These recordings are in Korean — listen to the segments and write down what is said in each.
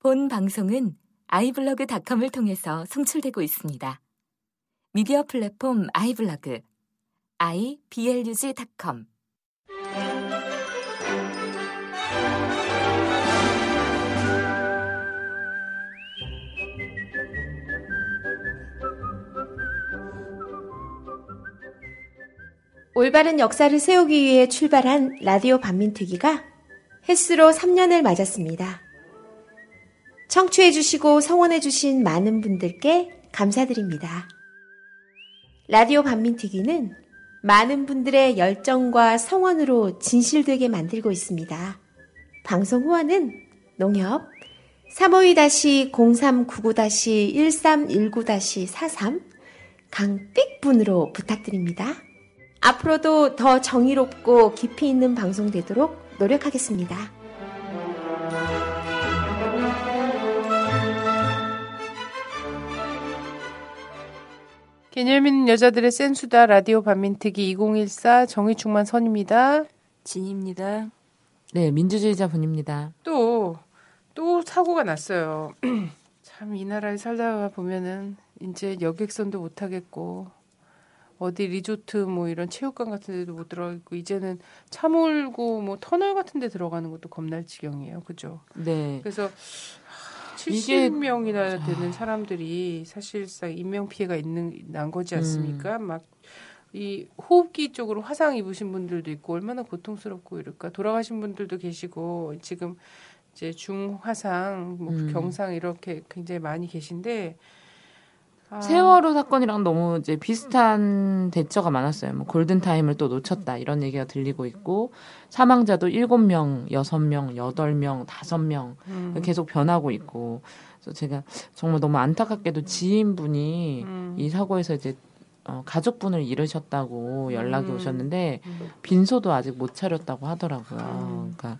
본 방송은 아이블로그닷컴을 통해서 송출되고 있습니다. 미디어 플랫폼 아이블로그 iblog.com 올바른 역사를 세우기 위해 출발한 라디오 반민특위가 횟수로 3년을 맞았습니다. 청취해주시고 성원해주신 많은 분들께 감사드립니다. 라디오 반민특위는 많은 분들의 열정과 성원으로 진실되게 만들고 있습니다. 방송 후원은 농협 352-0399-1319-43 강삑분으로 부탁드립니다. 앞으로도 더 정의롭고 깊이 있는 방송 되도록 노력하겠습니다. 개념 있는 여자들의 센수다 라디오 반민특위 2014 정의충만 선입니다. 진입니다. 네, 민주주의자 분입니다. 또, 또 사고가 났어요. 참 이 나라에 살다가 보면은 이제 여객선도 못 타겠고 어디 리조트 뭐 이런 체육관 같은 데도 못 들어가고 이제는 차 몰고 뭐 터널 같은 데 들어가는 것도 겁날 지경이에요. 그죠? 네. 그래서 70명이나 되는 사람들이 사실상 인명 피해가 있는 난 거지 않습니까? 음. 막이 호흡기 쪽으로 화상 입으신 분들도 있고 얼마나 고통스럽고 이럴까 돌아가신 분들도 계시고 지금 이제 중화상, 뭐 음. 경상 이렇게 굉장히 많이 계신데 아, 세월호 사건이랑 너무 이제 비슷한 대처가 많았어요. 뭐 골든 타임을 또 놓쳤다 이런 얘기가 들리고 있고 사망자도 7명, 6명, 8명, 5명 음, 계속 변하고 있고 그래서 제가 정말 너무 안타깝게도 지인분이 음, 이 사고에서 이제 어, 가족분을 잃으셨다고 연락이 음. 오셨는데 음. 빈소도 아직 못 차렸다고 하더라고요. 음. 그러니까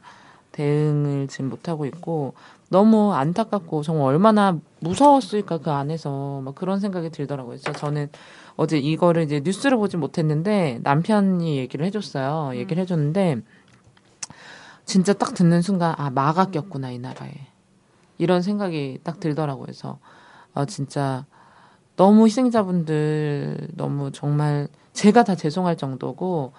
대응을 지금 못 하고 있고 너무 안타깝고 정말 얼마나 무서웠을까 그 안에서 막 그런 생각이 들더라고요. 그래서 저는 어제 이거를 이제 뉴스를 보지 못했는데 남편이 얘기를 해줬어요. 얘기를 해줬는데 진짜 딱 듣는 순간 아 마가 꼈구나 이 나라에 이런 생각이 딱 들더라고요. 그래서 아 진짜 너무 희생자분들 너무 정말 제가 다 죄송할 정도고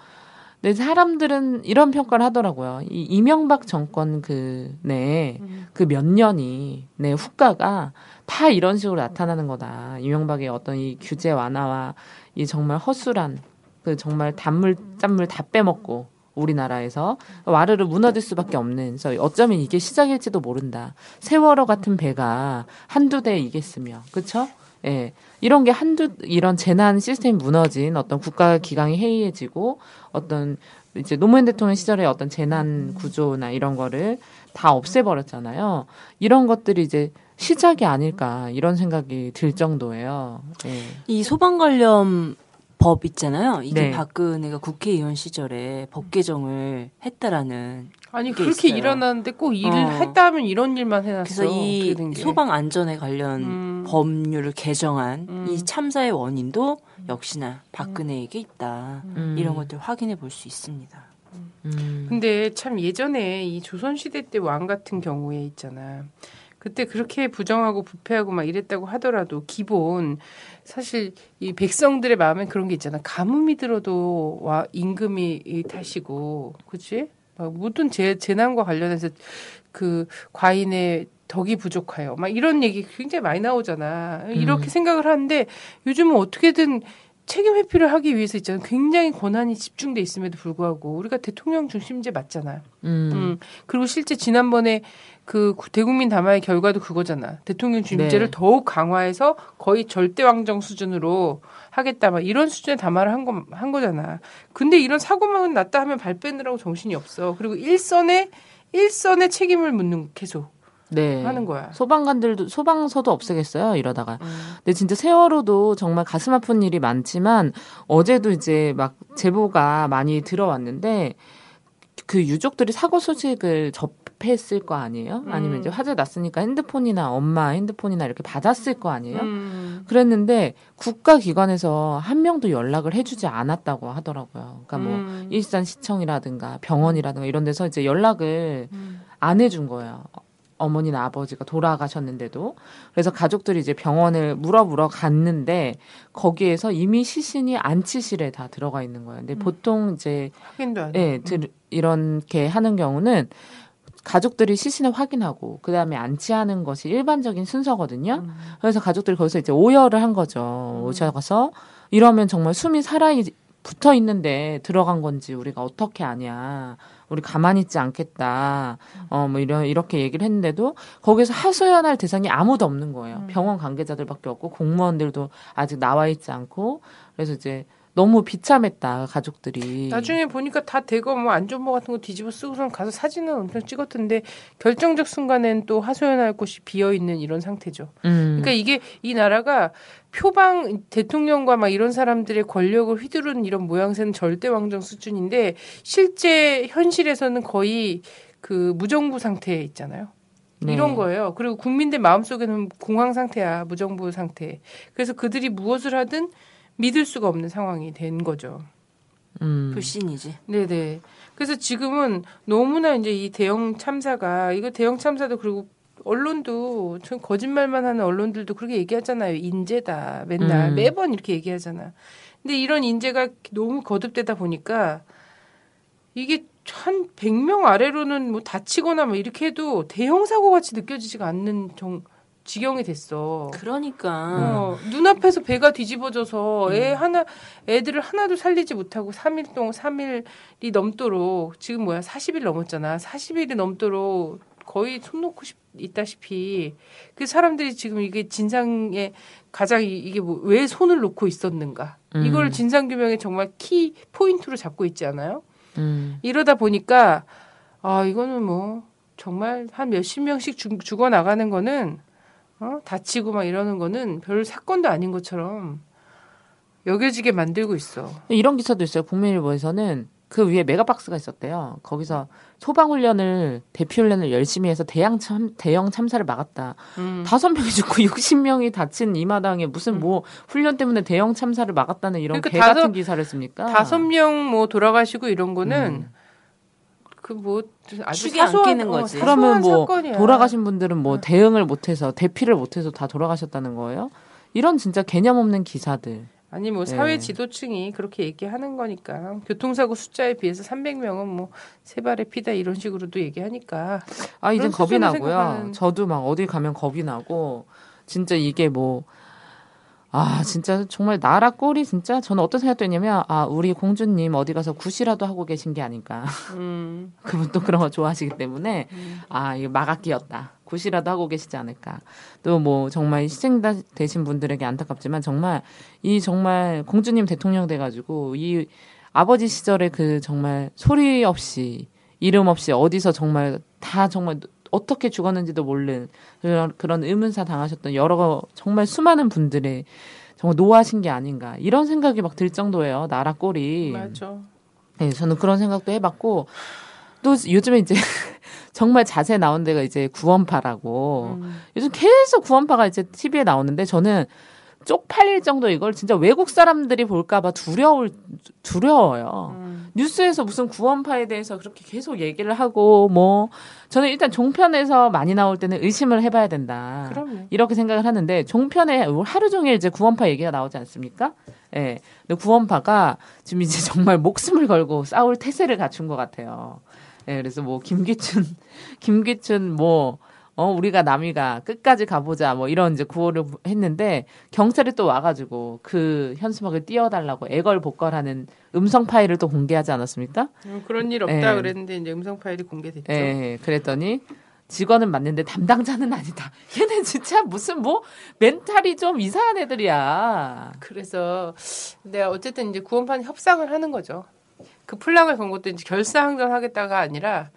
근데 사람들은 이런 평가를 하더라고요. 이 이명박 정권 그 내에 음. 그몇 년이 내 후과가 다 이런 식으로 나타나는 거다. 이명박의 어떤 이 규제 완화와 이 정말 허술한 그 정말 단물 짠물 다 빼먹고 우리나라에서 와르르 무너질 수밖에 없는 그래서 어쩌면 이게 시작일지도 모른다. 세월호 같은 배가 한두 대 이겠으며 그쵸? 예. 이런 게 한두 이런 재난 시스템이 무너진 어떤 국가 기강이 해이해지고 어떤 이제 노무현 대통령 시절에 어떤 재난 구조나 이런 거를 다 없애버렸잖아요. 이런 것들이 이제 시작이 아닐까 이런 생각이 들 정도예요. 예. 이 소방 관련 법 있잖아요. 이게 네. 박근혜가 국회의원 시절에 법 개정을 했다라는 아니 그렇게 있어요. 일어났는데 꼭 일을 어. 했다 하면 이런 일만 해놨어. 그래서 이. 소방 안전에 관련 음. 법률을 개정한 음. 이 참사의 원인도 역시나 박근혜에게 있다. 음. 이런 것들 확인해 볼 수 있습니다. 음. 근데 참 예전에 이 조선시대 때 왕 같은 경우에 있잖아. 그때 그렇게 부정하고 부패하고 막 이랬다고 하더라도 기본 사실 이 백성들의 마음에 그런 게 있잖아. 가뭄이 들어도 와 임금이 이 타시고 그치? 막 모든 재, 재난과 관련해서 그 과인의 덕이 부족하여 막 이런 얘기 굉장히 많이 나오잖아. 이렇게 음. 생각을 하는데 요즘은 어떻게든 책임 회피를 하기 위해서 있잖아요. 굉장히 권한이 집중돼 있음에도 불구하고 우리가 대통령 중심제 맞잖아요. 음. 음. 그리고 실제 지난번에 그 구- 대국민 담화의 결과도 그거잖아. 대통령 중심제를 네. 더욱 강화해서 거의 절대 왕정 수준으로 하겠다. 막 이런 수준의 담화를 한 거, 한 거잖아. 근데 이런 사고만 났다 하면 발 빼느라고 정신이 없어. 그리고 일선에, 일선에 책임을 묻는 계속 네. 하는 거야. 소방관들도 소방서도 없애겠어요 이러다가 음. 근데 진짜 세월호도 정말 가슴 아픈 일이 많지만 어제도 이제 막 제보가 많이 들어왔는데 그 유족들이 사고 소식을 접 했을 거 아니에요? 아니면 음. 이제 화재 났으니까 핸드폰이나 엄마 핸드폰이나 이렇게 받았을 거 아니에요? 음. 그랬는데 국가기관에서 한 명도 연락을 해주지 않았다고 하더라고요. 그러니까 뭐 음. 일산 시청이라든가 병원이라든가 이런 데서 이제 연락을 음. 안 해준 거예요. 어머니나 아버지가 돌아가셨는데도 그래서 가족들이 이제 병원을 물어보러 갔는데 거기에서 이미 시신이 안치실에 다 들어가 있는 거예요. 근데 보통 이제 확인도 안 해. 예, 들, 이렇게 하는 경우는 가족들이 시신을 확인하고 그 다음에 안치하는 것이 일반적인 순서거든요. 음. 그래서 가족들이 거기서 이제 오열을 한 거죠. 오셔가서 이러면 정말 숨이 살아 붙어 있는데 들어간 건지 우리가 어떻게 아냐. 우리 가만히 있지 않겠다. 어, 뭐 이런, 이렇게 얘기를 했는데도 거기서 하소연할 대상이 아무도 없는 거예요. 음. 병원 관계자들밖에 없고 공무원들도 아직 나와 있지 않고 그래서 이제 너무 비참했다, 가족들이. 나중에 보니까 다 대거 뭐 안전모 같은 거 뒤집어 쓰고선 가서 사진은 엄청 찍었던데 결정적 순간엔 또 하소연할 곳이 비어 있는 이런 상태죠. 음. 그러니까 이게 이 나라가 표방 대통령과 막 이런 사람들의 권력을 휘두르는 이런 모양새는 절대 왕정 수준인데 실제 현실에서는 거의 그 무정부 상태에 있잖아요. 네. 이런 거예요. 그리고 국민들 마음속에는 공황 상태야, 무정부 상태. 그래서 그들이 무엇을 하든 믿을 수가 없는 상황이 된 거죠. 음. 불신이지. 네네. 그래서 지금은 너무나 이제 이 대형 참사가 이거 대형 참사도 그리고 언론도 전 거짓말만 하는 언론들도 그렇게 얘기하잖아요. 인재다. 맨날 음. 매번 이렇게 얘기하잖아. 근데 이런 인재가 너무 거듭되다 보니까 이게 한 100명 아래로는 뭐 다치거나 뭐 이렇게 해도 대형 사고 같이 느껴지지가 않는 정 지경이 됐어. 그러니까 어, 눈앞에서 배가 뒤집어져서 애 하나 애들을 하나도 살리지 못하고 3일 동안 3일이 넘도록 지금 뭐야 40일 넘었잖아. 40일이 넘도록 거의 손 놓고 싶, 있다시피 그 사람들이 지금 이게 진상에 가장 이- 이게 뭐 왜 손을 놓고 있었는가 음. 이걸 진상 규명에 정말 키 포인트로 잡고 있지 않아요? 음. 이러다 보니까 아 이거는 뭐 정말 한 몇십 명씩 죽, 죽어 나가는 거는 어? 다치고 막 이러는 거는 별 사건도 아닌 것처럼 여겨지게 만들고 있어. 이런 기사도 있어요. 국민일보에서는 그 위에 메가박스가 있었대요. 거기서 소방훈련을 대피훈련을 열심히 해서 대형 참 대형 참사를 막았다. 음. 다섯 명이 죽고 60명이 다친 이 마당에 무슨 뭐 훈련 때문에 대형 참사를 막았다는 이런 그러니까 개 다섯- 같은 기사를 씁니까? 다섯 명 뭐 돌아가시고 이런 거는 음. 그뭐 아주 안 사소한 끼는 어, 거지. 사소한 그러면 뭐 사건이야. 돌아가신 분들은 뭐 대응을 못해서 대피를 못해서 다 돌아가셨다는 거예요? 이런 진짜 개념 없는 기사들. 아니 뭐 사회 네. 지도층이 그렇게 얘기하는 거니까 교통사고 숫자에 비해서 300명은 뭐 세 발의 피다 이런 식으로도 얘기하니까 아 이젠 그런 겁이 나고요. 생각하는- 저도 막 어디 가면 겁이 나고 진짜 이게 뭐 아, 진짜 정말 나라 꼴이 진짜 저는 어떤 생각도 했냐면 아, 우리 공주님 어디 가서 굿이라도 하고 계신 게 아닐까. 음, 그분 또 그런 거 좋아하시기 때문에 아, 이거 마각기였다. 굿이라도 하고 계시지 않을까. 또 뭐 정말 희생자 되신 분들에게 안타깝지만 정말 이 정말 공주님 대통령 돼 가지고 이 아버지 시절에 그 정말 소리 없이 이름 없이 어디서 정말 다 정말 어떻게 죽었는지도 모르는 그런, 그런 의문사 당하셨던 여러 정말 수많은 분들의 정말 노하신 게 아닌가 이런 생각이 막 들 정도예요 나라 꼴이 맞아. 네, 저는 그런 생각도 해봤고 또 요즘에 이제 정말 자세 나온 데가 이제 구원파라고 음. 요즘 계속 구원파가 이제 TV에 나오는데 저는 쪽팔릴 정도 이걸 진짜 외국 사람들이 볼까봐 두려울 두려워요. 음. 뉴스에서 무슨 구원파에 대해서 그렇게 계속 얘기를 하고 뭐 저는 일단 종편에서 많이 나올 때는 의심을 해봐야 된다. 그럼요. 이렇게 생각을 하는데 종편에 하루 종일 이제 구원파 얘기가 나오지 않습니까? 예. 근데 구원파가 지금 이제 정말 목숨을 걸고 싸울 태세를 갖춘 것 같아요. 예. 그래서 뭐 김기춘, 김기춘 뭐 어, 우리가 남이가 끝까지 가보자 뭐 이런 이제 구호를 했는데 경찰이 또 와가지고 그 현수막을 띄워달라고 애걸복걸하는 음성 파일을 또 공개하지 않았습니까? 음, 그런 일 없다 예. 그랬는데 이제 음성 파일이 공개됐죠. 예, 그랬더니 직원은 맞는데 담당자는 아니다. 얘는 진짜 무슨 뭐 멘탈이 좀 이상한 애들이야. 그래서 내가 어쨌든 이제 구원판 협상을 하는 거죠. 그 플랑을 건 것도 이제 결사항전 하겠다가 아니라 기-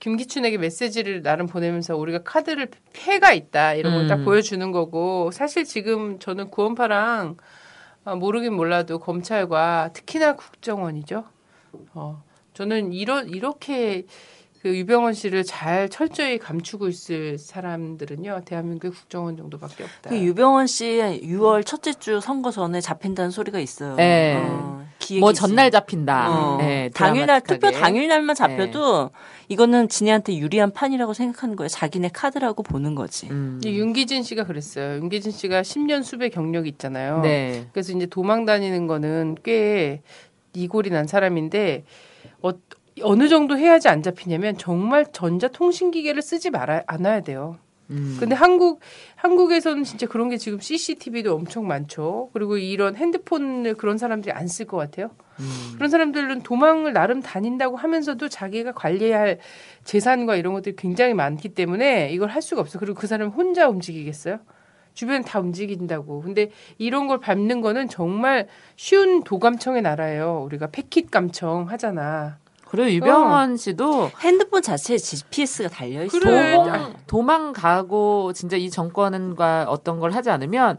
김기춘에게 메시지를 나름 보내면서 우리가 카드를 패가 있다 이런 걸딱 음. 보여주는 거고 사실 지금 저는 구원파랑 아, 모르긴 몰라도 검찰과 특히나 국정원이죠. 어, 저는 이러, 이렇게 그 유병원 씨를 잘 철저히 감추고 있을 사람들은요 대한민국 국정원 정도밖에 없다. 그 유병원 씨 6월 첫째 주 선거 전에 잡힌다는 소리가 있어요. 네. 어. 뭐 전날 잡힌다. 어, 네, 당일날 투표. 당일날만 잡혀도 이거는 지네한테 유리한 판이라고 생각하는 거예요. 자기네 카드라고 보는 거지. 음. 이 윤기진 씨가 그랬어요. 윤기진 씨가 10년 수배 경력이 있잖아요. 네. 그래서 이제 도망 다니는 거는 꽤 이골이 난 사람인데 어, 어느 정도 해야지 안 잡히냐면 정말 전자통신기계를 쓰지 말아 않아야 돼요. 음. 근데 한국 한국에서는 진짜 그런 게 지금 CCTV도 엄청 많죠. 그리고 이런 핸드폰을 그런 사람들이 안 쓸 것 같아요. 음. 그런 사람들은 도망을 나름 다닌다고 하면서도 자기가 관리해야 할 재산과 이런 것들이 굉장히 많기 때문에 이걸 할 수가 없어. 그리고 그 사람 혼자 움직이겠어요? 주변 다 움직인다고. 근데 이런 걸 밟는 거는 정말 쉬운 도감청의 나라예요. 우리가 패킷 감청 하잖아. 그리고 유병헌 씨도 핸드폰 자체에 GPS가 달려 있어. 그래. 도망, 도망가고 진짜 이 정권과 어떤 걸 하지 않으면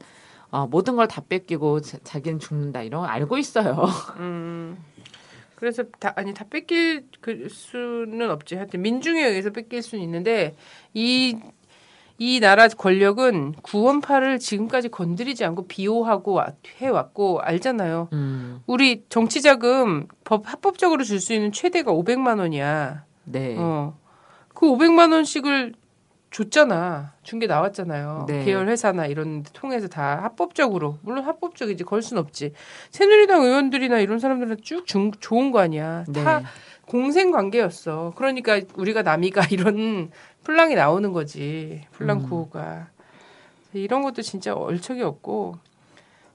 어, 모든 걸 다 뺏기고 자, 자기는 죽는다 이런 거 알고 있어요. 음. 그래서 다 아니 다 뺏길 그 수는 없지. 하여튼 민중에 의해서 뺏길 수는 있는데 이 이 나라 권력은 구원파를 지금까지 건드리지 않고 비호하고 와- 해왔고 알잖아요. 음, 우리 정치 자금 법 합법적으로 줄 수 있는 최대가 500만 원이야. 네. 어. 그 500만 원씩을 줬잖아. 준게 나왔잖아요. 네. 계열 회사나 이런 데 통해서 다 합법적으로. 물론 합법적이지. 걸 순 없지. 새누리당 의원들이나 이런 사람들은 쭉 준, 좋은 거 아니야. 네. 다 공생 관계였어. 그러니까 우리가 남이가 이런 플랑이 나오는 거지. 플랑 음. 구호가. 이런 것도 진짜 얼척이 없고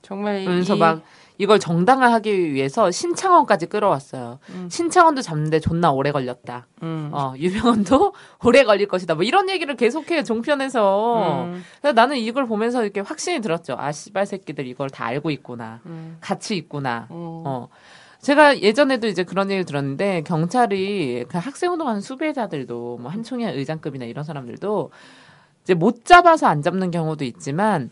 정말 그래서 이- 막 이걸 정당화하기 위해서 신창원까지 끌어왔어요. 음. 신창원도 잡는데 존나 오래 걸렸다. 음. 어, 유병헌도 오래 걸릴 것이다. 뭐 이런 얘기를 계속해요 종편에서. 음. 그래서 나는 이걸 보면서 이렇게 확신이 들었죠. 아 씨발 새끼들 이걸 다 알고 있구나. 음. 같이 있구나. 음. 어. 제가 예전에도 이제 그런 얘기를 들었는데 경찰이 그 학생 운동하는 수배자들도 뭐 한총회 의장급이나 이런 사람들도 이제 못 잡아서 안 잡는 경우도 있지만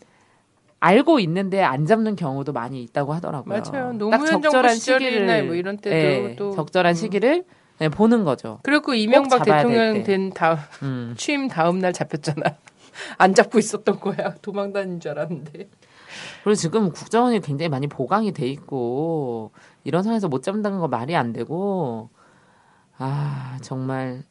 알고 있는데 안 잡는 경우도 많이 있다고 하더라고요. 맞아요. 딱 노무현 정부 적절한 시절이나 시기를 뭐 이런 때도 예, 또 적절한 음. 시기를 네, 보는 거죠. 그리고 이명박 잡아야 될 대통령 때. 된 다음 음. 취임 다음 날 잡혔잖아. 안 잡고 있었던 거야. 도망 다닌 줄 알았는데. 그리고 지금 국정원이 굉장히 많이 보강이 돼 있고 이런 상황에서 못 잡는다는 거 말이 안 되고 아 정말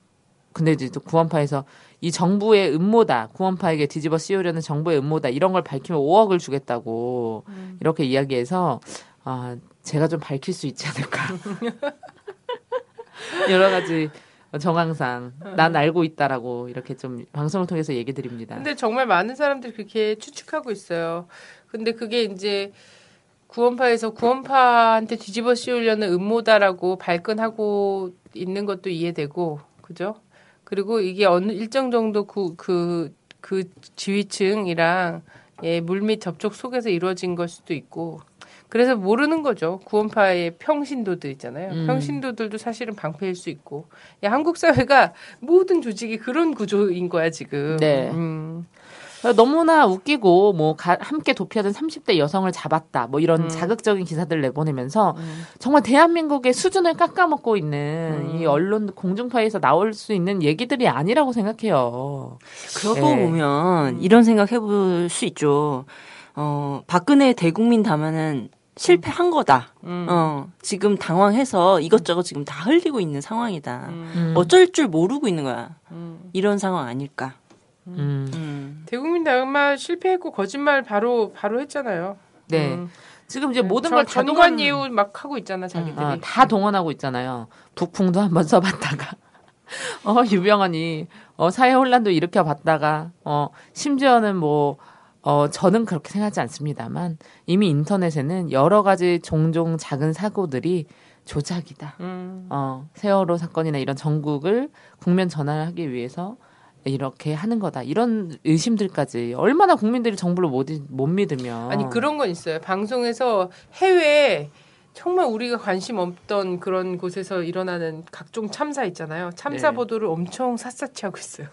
근데 이제 또 구원파에서 이 정부의 음모다 구원파에게 뒤집어 씌우려는 정부의 음모다 이런 걸 밝히면 5억을 주겠다고 이렇게 이야기해서 아 제가 좀 밝힐 수 있지 않을까 여러 가지 정황상 난 알고 있다라고 이렇게 좀 방송을 통해서 얘기 드립니다. 근데 정말 많은 사람들이 그렇게 추측하고 있어요. 근데 그게 이제 구원파에서 구원파한테 뒤집어 씌우려는 음모다라고 발끈하고 있는 것도 이해되고, 그죠? 그리고 이게 어느 일정 정도 그, 그, 그 지휘층이랑 예, 물밑 접촉 속에서 이루어진 걸 수도 있고, 그래서 모르는 거죠. 구원파의 평신도들 있잖아요. 음. 평신도들도 사실은 방패일 수 있고. 야, 한국 사회가 모든 조직이 그런 구조인 거야, 지금. 네. 음. 너무나 웃기고 뭐 가- 함께 도피하던 30대 여성을 잡았다 뭐 이런 음. 자극적인 기사들을 내보내면서 음. 정말 대한민국의 수준을 깎아먹고 있는 음. 이 언론 공중파에서 나올 수 있는 얘기들이 아니라고 생각해요. 그러고 네. 보면 이런 생각 해볼 수 있죠. 어, 박근혜 대국민 담화는 실패한 거다. 음. 어, 지금 당황해서 이것저것 지금 다 흘리고 있는 상황이다. 음. 어쩔 줄 모르고 있는 거야. 음. 이런 상황 아닐까. 음. 음. 대국민 당말 실패했고 거짓말 바로 바로 했잖아요. 네. 음. 지금 이제 모든 저- 걸다 전관 예우 막 하고 있잖아 자기들이. 어, 다 동원하고 있잖아요. 북풍도 한번 써봤다가 어 유병헌이 어 사회 혼란도 일으켜 봤다가 어 심지어는 뭐 어, 저는 그렇게 생각하지 않습니다만 이미 인터넷에는 여러 가지 종종 작은 사고들이 조작이다. 음. 어, 세월호 사건이나 이런 전국을 국면 전환을 하기 위해서 이렇게 하는 거다. 이런 의심들까지 얼마나 국민들이 정부를 못, 이- 못 믿으면 아니 그런 건 있어요. 방송에서 해외 정말 우리가 관심 없던 그런 곳에서 일어나는 각종 참사 있잖아요. 참사 네. 보도를 엄청 샅샅이 하고 있어요.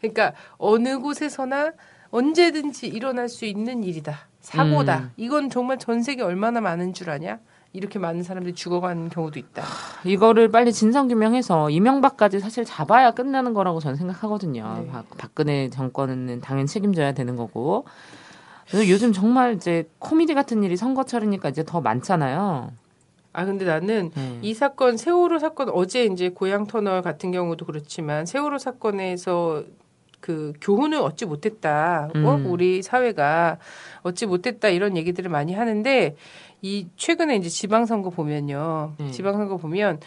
그러니까 어느 곳에서나 언제든지 일어날 수 있는 일이다. 사고다. 음. 이건 정말 전 세계 얼마나 많은 줄 아냐? 이렇게 많은 사람들이 죽어가는 경우도 있다. 이거를 빨리 진상 규명해서 이명박까지 사실 잡아야 끝나는 거라고 저는 생각하거든요. 네. 박, 박근혜 정권은 당연히 책임져야 되는 거고. 그래서 요즘 정말 이제 코미디 같은 일이 선거철이니까 이제 더 많잖아요. 아 근데 나는 네. 이 사건 세월호 사건 어제 이제 고양 터널 같은 경우도 그렇지만 세월호 사건에서 그 교훈을 얻지 못했다. 어? 음. 우리 사회가 얻지 못했다 이런 얘기들을 많이 하는데 이 최근에 이제 지방선거 보면요. 네. 지방선거 보면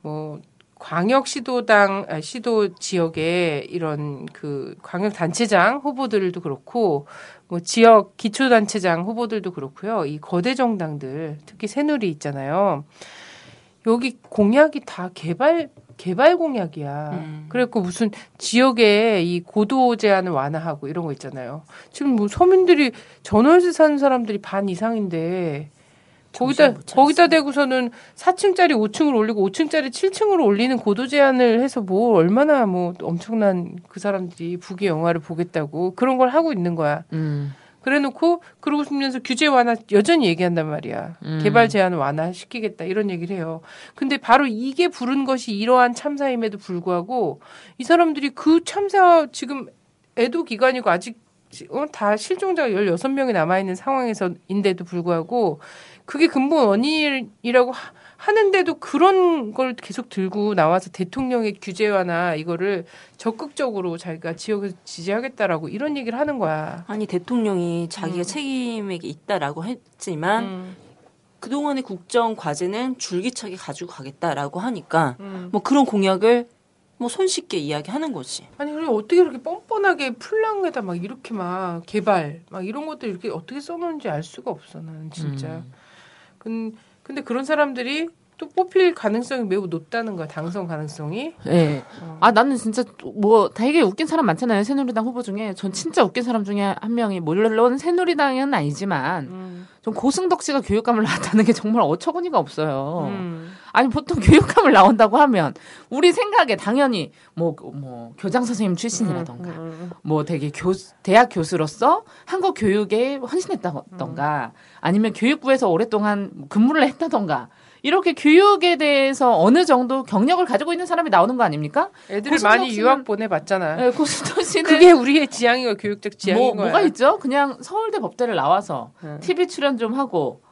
뭐 광역 시도당 아, 시도 지역에 이런 그 광역 단체장 후보들도 그렇고 뭐 지역 기초 단체장 후보들도 그렇고요. 이 거대 정당들 특히 새누리 있잖아요. 여기 공약이 다 개발 개발 공약이야. 음. 그래갖고 무슨 지역에 이 고도 제한을 완화하고 이런 거 있잖아요. 지금 뭐 서민들이 전월세 사는 사람들이 반 이상인데 거기다. 거기다 대고서는 4층짜리 5층을 올리고 5층짜리 7층으로 올리는 고도 제한을 해서 뭐 얼마나 뭐 엄청난 그 사람들이 북의 영화를 보겠다고 그런 걸 하고 있는 거야. 음. 그래놓고 그러고 싶면서 규제 완화 여전히 얘기한단 말이야. 음. 개발 제한을 완화시키겠다 이런 얘기를 해요. 근데 바로 이게 부른 것이 이러한 참사임에도 불구하고 이 사람들이 그 참사 지금 애도 기간이고 아직 어, 다 실종자가 16명이 남아있는 상황에서인데도 불구하고 그게 근본 원인이라고 하- 하는데도 그런 걸 계속 들고 나와서 대통령의 규제 완화 이거를 적극적으로 자기가 지역에서 지지하겠다라고 이런 얘기를 하는 거야. 아니 대통령이 자기가 음. 책임이 있다라고 했지만 음, 그동안의 국정 과제는 줄기차게 가지고 가겠다라고 하니까 음. 뭐 그런 공약을 뭐 손쉽게 이야기하는 거지. 아니 그리고 어떻게 이렇게 뻔뻔하게 풀랑에다 막 이렇게 막 개발 막 이런 것들 이렇게 어떻게 써놓은지 알 수가 없어 나는 진짜. 음. 근 근데 그런 사람들이 또 뽑힐 가능성이 매우 높다는 거야 당선 가능성이. 예. 어. 아 나는 진짜 뭐 되게 웃긴 사람 많잖아요 새누리당 후보 중에 전 진짜 웃긴 사람 중에 한 명이 물론 새누리당은 아니지만 음. 전 고승덕 씨가 교육감을 나왔다는 게 정말 어처구니가 없어요. 음. 아니 보통 교육감을 나온다고 하면 우리 생각에 당연히 뭐뭐 교장 선생님 출신이라던가 음. 뭐 되게 교 대학 교수로서 한국 교육에 헌신했다던가 아니면 교육부에서 오랫동안 근무를 했다던가 이렇게 교육에 대해서 어느 정도 경력을 가지고 있는 사람이 나오는 거 아닙니까? 애들을 많이 씨는- 유학 보내봤잖아. 네, 고승덕 씨는 그게 우리의 지향이고 교육적 지향인 뭐 거야. 뭐가 있죠? 그냥 서울대 법대를 나와서 응. TV 출연 좀 하고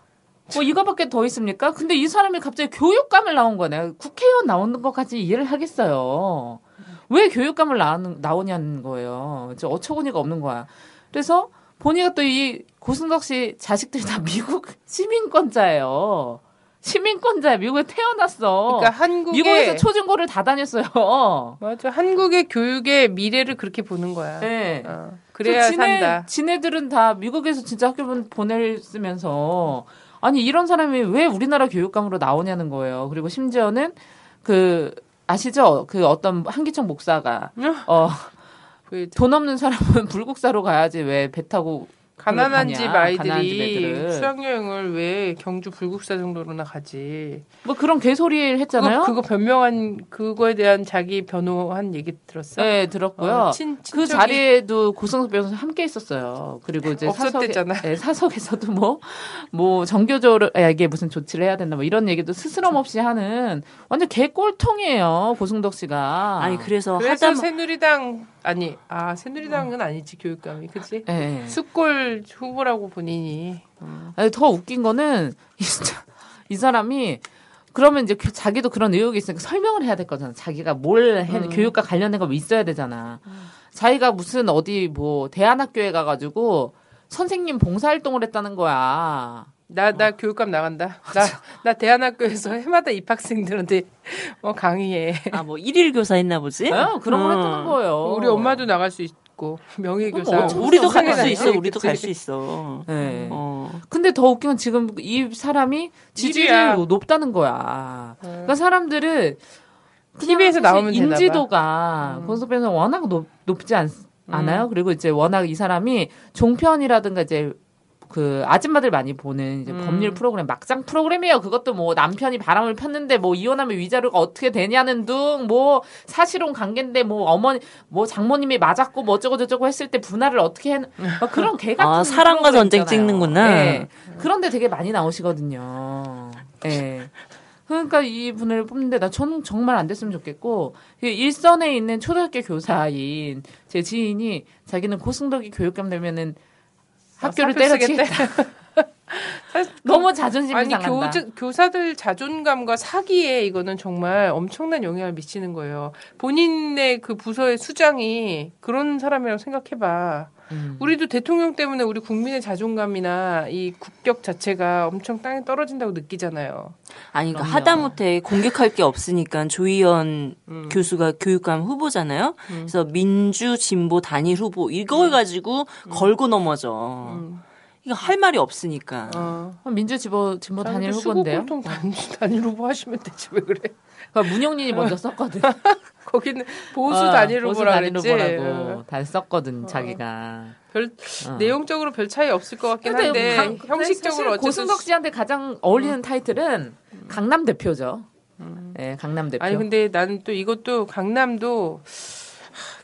뭐 이거밖에 더 있습니까? 근데 이 사람이 갑자기 교육감을 나온 거네. 국회의원 나오는 것까지 이해를 하겠어요. 왜 교육감을 나오는, 나오냐는 거예요. 저 어처구니가 없는 거야. 그래서 보니까 또이 고승덕 씨 자식들이 다 미국 시민권자예요. 시민권자야. 미국에 태어났어. 그러니까 한국의 미국에서 초중고를 다 다녔어요. 맞아 한국의 교육의 미래를 그렇게 보는 거야. 네. 어, 그래야 지네, 산다. 지네들은 다 미국에서 진짜 학교 보- 보냈으면서 아니 이런 사람이 왜 우리나라 교육감으로 나오냐는 거예요. 그리고 심지어는 그 아시죠? 그 어떤 한기청 목사가 어, 그돈 없는 사람은 불국사로 가야지 왜 배 타고 가난한 집 아이들이. 수학여행을 왜 경주 불국사 정도로나 가지? 뭐 그런 개소리를 했잖아요. 그거, 그거 변명한 그거에 대한 자기 변호한 얘기 들었어? 네 들었고요. 어, 친, 그 친척이 자리에도 고승석 변호사 함께 있었어요. 그리고 이제. 사석에, 네, 사석에서도 뭐, 뭐, 정교조에게 무슨 조치를 해야 된다, 뭐 이런 얘기도 스스럼 없이 하는 완전 개꼴통이에요, 고승덕 씨가. 아니 그래서 그래서 하다 새누리당 아니 아 새누리당은 아니지 교육감이 그치? 네. 숙골 후보라고 본인이 아니, 더 웃긴 거는, 이 진짜, 이 사람이, 그러면 이제 그- 자기도 그런 의혹이 있으니까 설명을 해야 될 거잖아. 자기가 뭘 해, 음. 교육과 관련된 거뭐 있어야 되잖아. 자기가 무슨 어디 뭐 대안학교에 가가지고 선생님 봉사활동을 했다는 거야. 나나 교육감 나간다. 나 나 대한학교에서 해마다 입학생들한테 어 강의해. 아 뭐 일일 교사 했나 보지? 어, 그런 걸 어. 했다는 거예요. 우리 엄마도 나갈 수 있고 명예교사. 어, 어쩌- 우리도 갈 수 있어. 우리도? 갈 수 있어. 네. 어. 근데 더 웃긴 건 지금 이 사람이 지지율이. 높다는 거야. 그러니까 사람들은 TV에서 나오면. 인지도가 음. 권석변호사 워낙 높, 높지 않, 않아요. 그리고 이제 워낙 이 사람이 종편이라든가 이제 그 아줌마들 많이 보는 이제 음. 법률 프로그램 막장 프로그램이에요. 그것도 뭐 남편이 바람을 폈는데 뭐 이혼하면 위자료가 어떻게 되냐는 둥 뭐 사실혼 관계인데 뭐 어머니 뭐 장모님이 맞았고 뭐 어쩌고 저쩌고 했을 때 분할을 어떻게 해 막 그런 개 같은 아, 사랑과 전쟁 있잖아요. 찍는구나. 네. 그런데 되게 많이 나오시거든요. 예. 그러니까 이 분을 뽑는데 나 저는 정말 안 됐으면 좋겠고 그 일선에 있는 초등학교 교사인 제 지인이 자기는 고승덕이 교육감 되면은 학교를 사표 때려치겠다. 너무 자존심 아니 상한다. 교, 교사들 자존감과 사기에 이거는 정말 엄청난 영향을 미치는 거예요. 본인의 그 부서의 수장이 그런 사람이라고 생각해봐. 음. 우리도 대통령 때문에 우리 국민의 자존감이나 이 국격 자체가 엄청 땅에 떨어진다고 느끼잖아요. 아니, 그러니까. 하다못해 공격할 게 없으니까 조희연 음. 교수가 교육감 후보잖아요. 음. 그래서 민주 진보 단일 후보 이걸 가지고 걸고 넘어져. 음. 이거 할 말이 없으니까. 어. 민주 진보 진보 단일 후보인데요. 수고공통 단, 단일 후보 하시면 되지 왜 그래? 그러니까 문용린이 먼저 썼거든. 거기는 보수 어, 단일 후보라 단일 그랬지. 후보라고 어. 다 썼거든 자기가. 별 어. 내용적으로 별 차이 없을 것 같긴 한데 강- 형식적으로 어쨌든 고승덕 씨한테 가장 어울리는 타이틀은 강남 대표죠. 네, 강남 대표. 아니 근데 나는 또 이것도 강남도 하,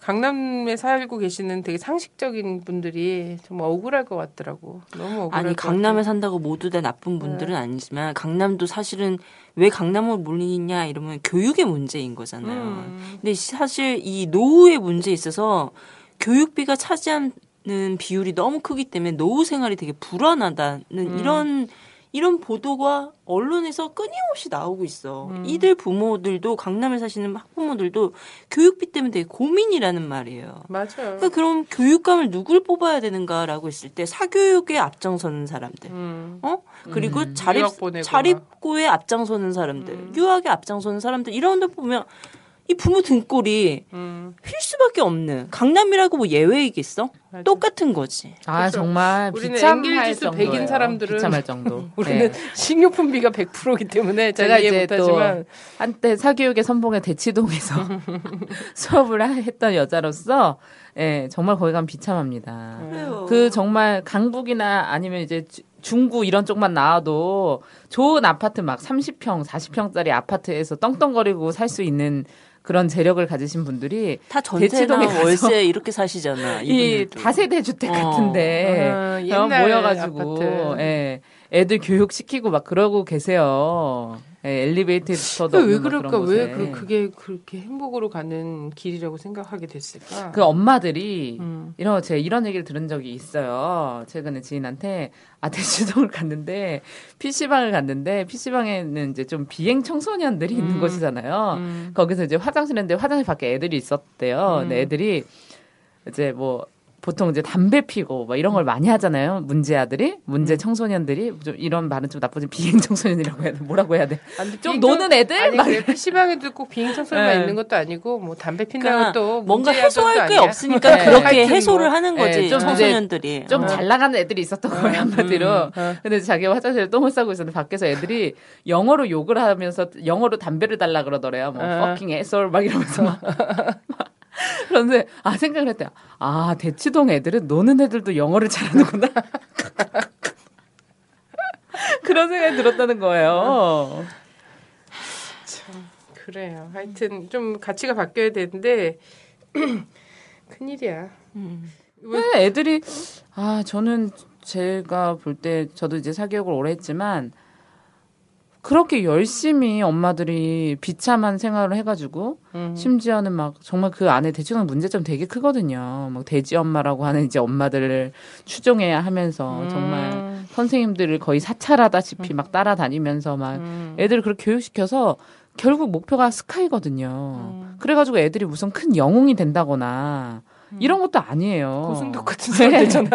강남에 살고 계시는 되게 상식적인 분들이 정말 억울할 것 같더라고. 너무 억울할 아니 것 강남에 같아. 산다고 모두 다 나쁜 분들은 아니지만 강남도 사실은 왜 강남을 몰리냐 이러면 교육의 문제인 거잖아요. 음. 근데 사실 이 노후의 문제에 있어서 교육비가 차지하는 비율이 너무 크기 때문에 노후 생활이 되게 불안하다는 음. 이런 이런 보도가 언론에서 끊임없이 나오고 있어. 음. 이들 부모들도 강남에 사시는 학부모들도 교육비 때문에 되게 고민이라는 말이에요. 맞아요. 그러니까 그럼 교육감을 누굴 뽑아야 되는가라고 했을 때 사교육에 앞장서는 사람들, 음. 어 그리고 음. 자립. 자립고에 앞장서는 사람들, 음. 유학에 앞장서는 사람들 이런 데 보면 이 부모 등골이 음. 휠 수밖에 없는 강남이라고 뭐 예외이겠어? 맞아. 똑같은 거지. 아 그쵸. 정말 우리는 정도예요. 100인 사람들은 비참할 정도. 우리는 네. 식료품비가 100%이기 때문에 제가 이해 못하지만 한때 사교육의 선봉의 대치동에서 수업을 하- 했던 여자로서 예, 정말 거기 가면 비참합니다. 그래요. 그 정말 강북이나 아니면 이제 주- 중구 이런 쪽만 나와도 좋은 아파트 막 30평, 40평짜리 아파트에서 떵떵거리고 살 수 있는 그런 재력을 가지신 분들이 다 대치동에 월세 이렇게 사시잖아. 이. 다세대 주택 어. 같은데 아, 어, 옛날 모여가지고 아파트. 예, 애들 교육 시키고 막 그러고 계세요. 예, 엘리베이터도 왜 그럴까? 왜. 그, 그게 그렇게 행복으로 가는 길이라고 생각하게 됐을까? 그 엄마들이 음. 이런 제가 이런 얘기를 들은 적이 있어요. 최근에 지인한테 아 대치동을 갔는데 PC방을 갔는데 PC방에는 이제 좀 비행 청소년들이 있는 음. 곳이잖아요. 음. 거기서 이제 화장실인데 화장실 밖에 애들이 있었대요. 음. 근데 애들이 이제 뭐 보통 이제 담배 피고 뭐 이런 걸 많이 하잖아요. 문제 아들이, 문제 음. 청소년들이 좀 이런 말은 좀 나쁘지 비행 청소년이라고 해야 돼. 뭐라고 해야 돼? 아니, 좀 비행 노는 애들 아니 막 PC방에도 꼭 비행 청소년만 네. 있는 것도 아니고 뭐 담배 핀다고 그러니까 또 뭔가 해소할 게 아니야. 없으니까 네. 그렇게 하여튼 해소를 뭐. 하는 거지 네, 좀 청소년들이. 좀 어. 잘 나가는 애들이 있었던 거예요 한마디로. 어. 근데 자기가 화장실에 똥을 싸고 있었는데 밖에서 애들이 영어로 욕을 하면서 영어로 담배를 달라 그러더래요. 뭐 어. fucking asshole 막 이러면서 막. 그런데 아 생각을 했대요. 아 대치동 애들은 노는 애들도 영어를 잘하는구나. 그런 생각이 들었다는 거예요. 그래요. 하여튼 좀 가치가 바뀌어야 되는데 큰일이야. 음. 네, 애들이 아 저는 제가 볼 때 저도 이제 사교육을 오래 했지만 그렇게 열심히 엄마들이 비참한 생활을 해가지고 음. 심지어는 막 정말 그 안에 대치동 문제점 되게 크거든요. 막 돼지 엄마라고 하는 이제 엄마들을 추종해야 하면서 정말 음. 선생님들을 거의 사찰하다시피 막 따라다니면서 막 음. 애들을 그렇게 교육시켜서 결국 목표가 스카이거든요. 음. 그래가지고 애들이 무슨 큰 영웅이 된다거나 이런 것도 아니에요. 고승덕 같은 사람 되잖아.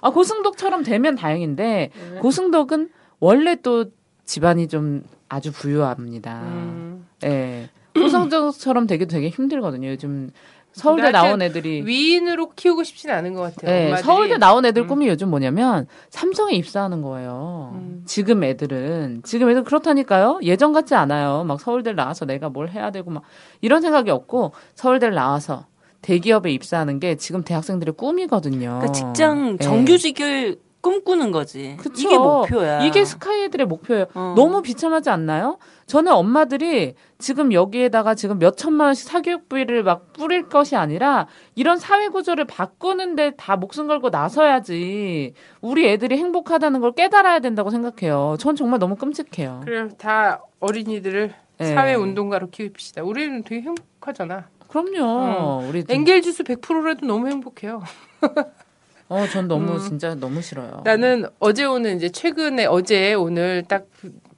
아, 고승덕처럼 되면 다행인데 네. 고승덕은 원래 또 집안이 좀 아주 부유합니다. 음. 예. 고승덕처럼 되기도 되게 힘들거든요. 요즘 서울대 하여튼 나온 애들이 위인으로 키우고 싶진 않은 것 같아요. 예, 엄마들이. 서울대 나온 애들 음. 꿈이 요즘 뭐냐면 삼성에 입사하는 거예요. 음. 지금 애들은 지금 애들 그렇다니까요. 예전 같지 않아요. 막 서울대 나와서 내가 뭘 해야 되고 막 이런 생각이 없고 서울대 나와서 대기업에 입사하는 게 지금 대학생들의 꿈이거든요. 그러니까 직장 예. 정규직을 꿈꾸는 거지. 그쵸. 이게 목표야. 이게 스카이 애들의 목표예요. 어. 너무 비참하지 않나요? 저는 엄마들이 지금 여기에다가 지금 몇 천만 원씩 사교육비를 막 뿌릴 것이 아니라 이런 사회 구조를 바꾸는데 다 목숨 걸고 나서야지 우리 애들이 행복하다는 걸 깨달아야 된다고 생각해요. 전 정말 너무 끔찍해요. 그래 다 어린이들을 예. 사회 운동가로 키웁시다. 우리는 되게 행복하잖아. 그럼요. 우리 좀- 엔겔 지수 100%라도 너무 행복해요. 어, 전 너무 음. 진짜 너무 싫어요. 나는 어제 오늘 이제 최근에 어제 오늘 딱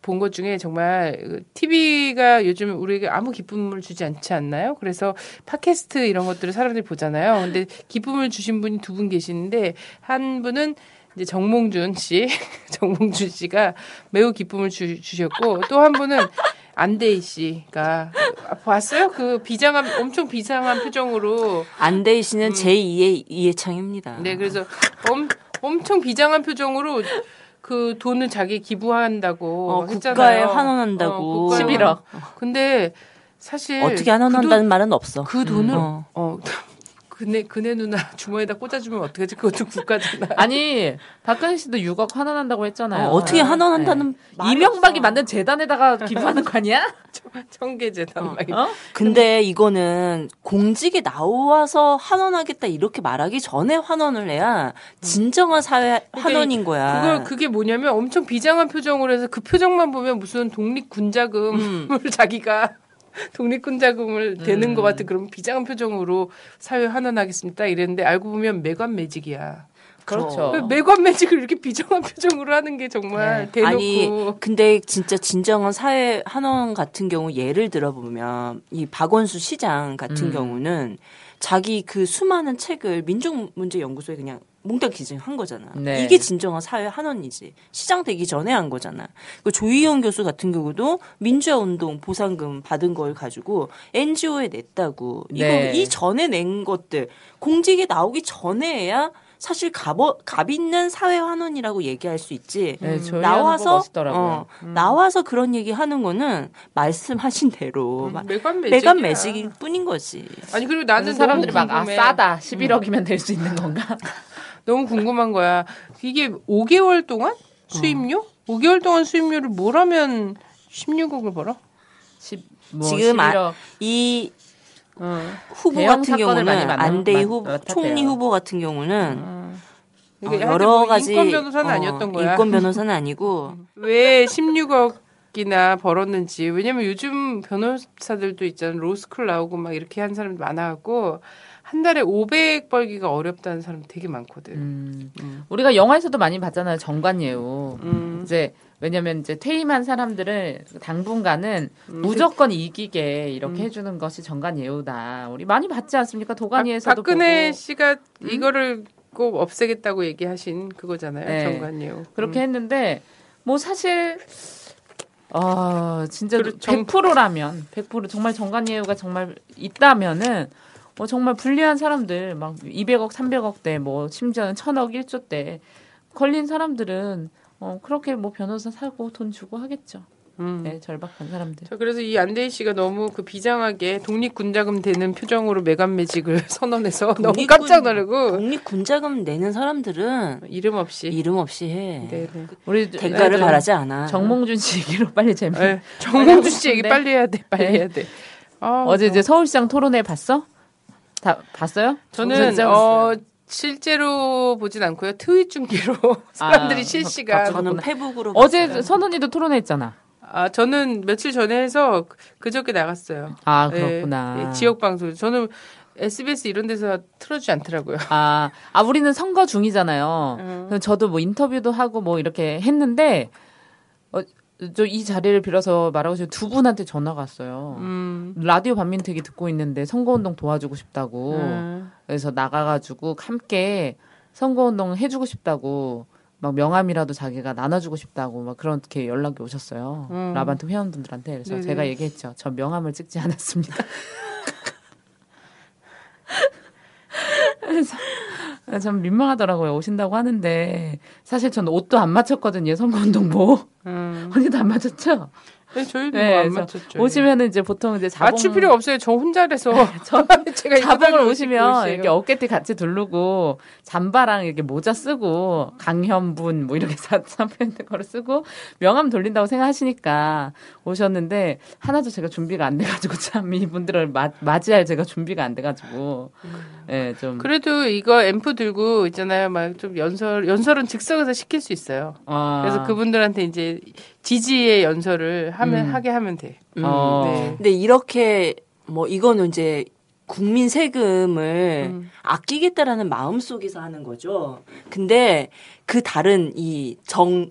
본 것 중에 정말 TV가 요즘 우리에게 아무 기쁨을 주지 않지 않나요? 그래서 팟캐스트 이런 것들을 사람들이 보잖아요. 근데 기쁨을 주신 분이 두 분 계시는데 한 분은 이제 정몽준 씨, 정몽준 씨가 매우 기쁨을 주, 주셨고 또 한 분은 안대희 씨가 아, 봤어요? 그 비장한 엄청 비장한 표정으로 안대희 씨는 제2의 이해창입니다. 네, 그래서 엄, 엄청 비장한 표정으로 그 돈을 자기 기부한다고 어, 했잖아요. 국가에 환원한다고. 어, 국가에 11억. 근데 사실 어떻게 환원한다는 말은 없어. 그, 돈, 그 돈을 어. 어. 그네 그네 누나 주머니에다 꽂아주면 어떡하지? 그것도 국가잖아. 아니 박근혜 씨도 6억 환원한다고 했잖아요. 어, 떻게 환원한다는 말이 이명박이. 만든 재단에다가 기부하는 거 아니야? 청계재단 막 이렇게. 어? 근데 이거는 공직에 나와서 환원하겠다 이렇게 말하기 전에 환원을 해야 진정한 사회 환원인 거야. 그걸 그게 뭐냐면 엄청 비장한 표정으로 해서 그 표정만 보면 무슨 독립 군자금을 음. 자기가 독립군 자금을 대는 음. 것 같은 그런 비장한 표정으로 사회 환원하겠습니다 이랬는데 알고 보면 매관 매직이야. 그렇죠. 왜 매관 매직을 이렇게 비장한 표정으로 하는 게 정말 대놓고 아니 근데 진짜 진정한 사회 환원 같은 경우 예를 들어보면 이 박원수 시장 같은 음. 경우는 자기 그 수많은 책을 민족문제연구소에 그냥 몽땅 기증한 거잖아. 네. 이게 진정한 사회 환원이지. 시장 되기 전에 한 거잖아. 그 조희영 교수 같은 경우도 민주화 운동 보상금 받은 걸 가지고 NGO에 냈다고. 이거 네. 이 전에 낸 것들 공직에 나오기 전에 해야 사실 값, 값 있는 사회 환원이라고 얘기할 수 있지. 네, 후보 나와서. 어, 나와서 그런 얘기 하는 거는 말씀하신 대로 매직이야. 매간 매직일 뿐인 거지. 아니 그리고 나는 사람들이 막 아. 싸다 11억이면 될 수 있는 건가? 너무 궁금한 거야. 이게 5개월 동안 수입료? 5개월 동안 수입료를 뭘 하면 16억을 벌어? 10, 뭐 지금 아- 11억. 이 어. 후보 같은 경우는 안대희 후보, 맡았대요. 총리 후보 같은 경우는 어. 어, 이게 여러 뭐 가지 인권 변호사는 어, 아니었던 거야. 인권 변호사는 아니고 왜 16억 이나 벌었는지. 왜냐면 요즘 변호사들도 있잖아. 로스쿨 나오고 막 이렇게 한 사람도 많아갖고 한 달에 500 벌기가 어렵다는 사람 되게 많거든. 음. 음. 우리가 영화에서도 많이 봤잖아요. 정관예우. 음. 이제 왜냐면 이제 퇴임한 사람들을 당분간은 음. 무조건 이기게 이렇게 음. 해주는 것이 정관예우다. 우리 많이 봤지 않습니까? 박, 도가니에서도 박근혜 보고 씨가 이거를 꼭 없애겠다고 얘기하신 그거잖아요. 네. 정관예우. 그렇게 음. 했는데 뭐 사실 어 진짜 정- 100%라면 100% 정말 정관예우가 정말 있다면은 뭐 정말 불리한 사람들 막 200억, 300억대 뭐 심지어는 1000억, 1조대 걸린 사람들은 어 그렇게 뭐 변호사 사고 돈 주고 하겠죠. 음. 네, 절박한 사람들. 자, 그래서 이 안대희 씨가 너무 그 비장하게 독립군자금 되는 표정으로 매간 매직을 선언해서 너무 독립군- 깜짝 놀라고 독립 군자금 내는 사람들은 이름 없이. 이름 없이 해. 네, 네. 우리 대가를 네, 바라지 않아. 정몽준 씨 얘기로 빨리 재미. 네. 정몽준 씨 얘기 싶은데. 빨리 해야 돼. 빨리 네. 해야 돼. 아, 어제 너- 이제 서울시장 토론회 봤어? 다 봤어요? 저는 어 실제로 보진 않고요. 트윗 중계로 사람들이 아, 실시간 저는 페북으로 어제. 선언이도 토론했잖아. 아 저는 며칠 전에 해서 그저께 나갔어요. 아 예, 그렇구나. 예, 지역 방송. 저는 SBS 이런 데서 틀어주지 않더라고요. 아, 아 우리는 선거 중이잖아요. 음. 저도 뭐 인터뷰도 하고 뭐 이렇게 했는데 어, 저이 자리를 빌어서 말하고 싶은 두 분한테 전화가 왔어요. 음. 라디오 반민특위 듣고 있는데 선거운동 도와주고 싶다고. 음. 그래서 나가가지고 함께 선거운동 해주고 싶다고 막 명함이라도 자기가 나눠주고 싶다고 막 그렇게 연락이 오셨어요. 음. 라반트 회원분들한테 그래서 네네. 제가 얘기했죠. 저 명함을 찍지 않았습니다. 그래서 참 민망하더라고요. 오신다고 하는데 사실 전 옷도 안 맞췄거든요. 선거운동 뭐 음. 언니도 안 맞췄죠? 네, 저희도 네, 뭐안 맞췄죠. 오시면은 이제 보통 이제 자봉 맞출 필요 없어요. 저 혼자라서 저 제가 자봉을 오시면 이렇게 어깨띠 같이 두르고 잠바랑 이렇게 모자 쓰고 강현분 뭐 이렇게 사표인데 거를 쓰고 명함 돌린다고 생각하시니까 오셨는데 하나도 제가 준비가 안 돼가지고 참 이분들을 마, 맞이할 제가 준비가 안 돼가지고 예 좀 그래도 이거 앰프 들고 있잖아요. 막 좀 연설 연설은 즉석에서 시킬 수 있어요. 아, 그래서 그분들한테 이제 지지의 연설을 하면 음. 하게 하면 돼. 음. 어. 네. 근데 이렇게 뭐 이거는 이제 국민 세금을 음. 아끼겠다라는 마음 속에서 하는 거죠. 근데 그 다른 이 정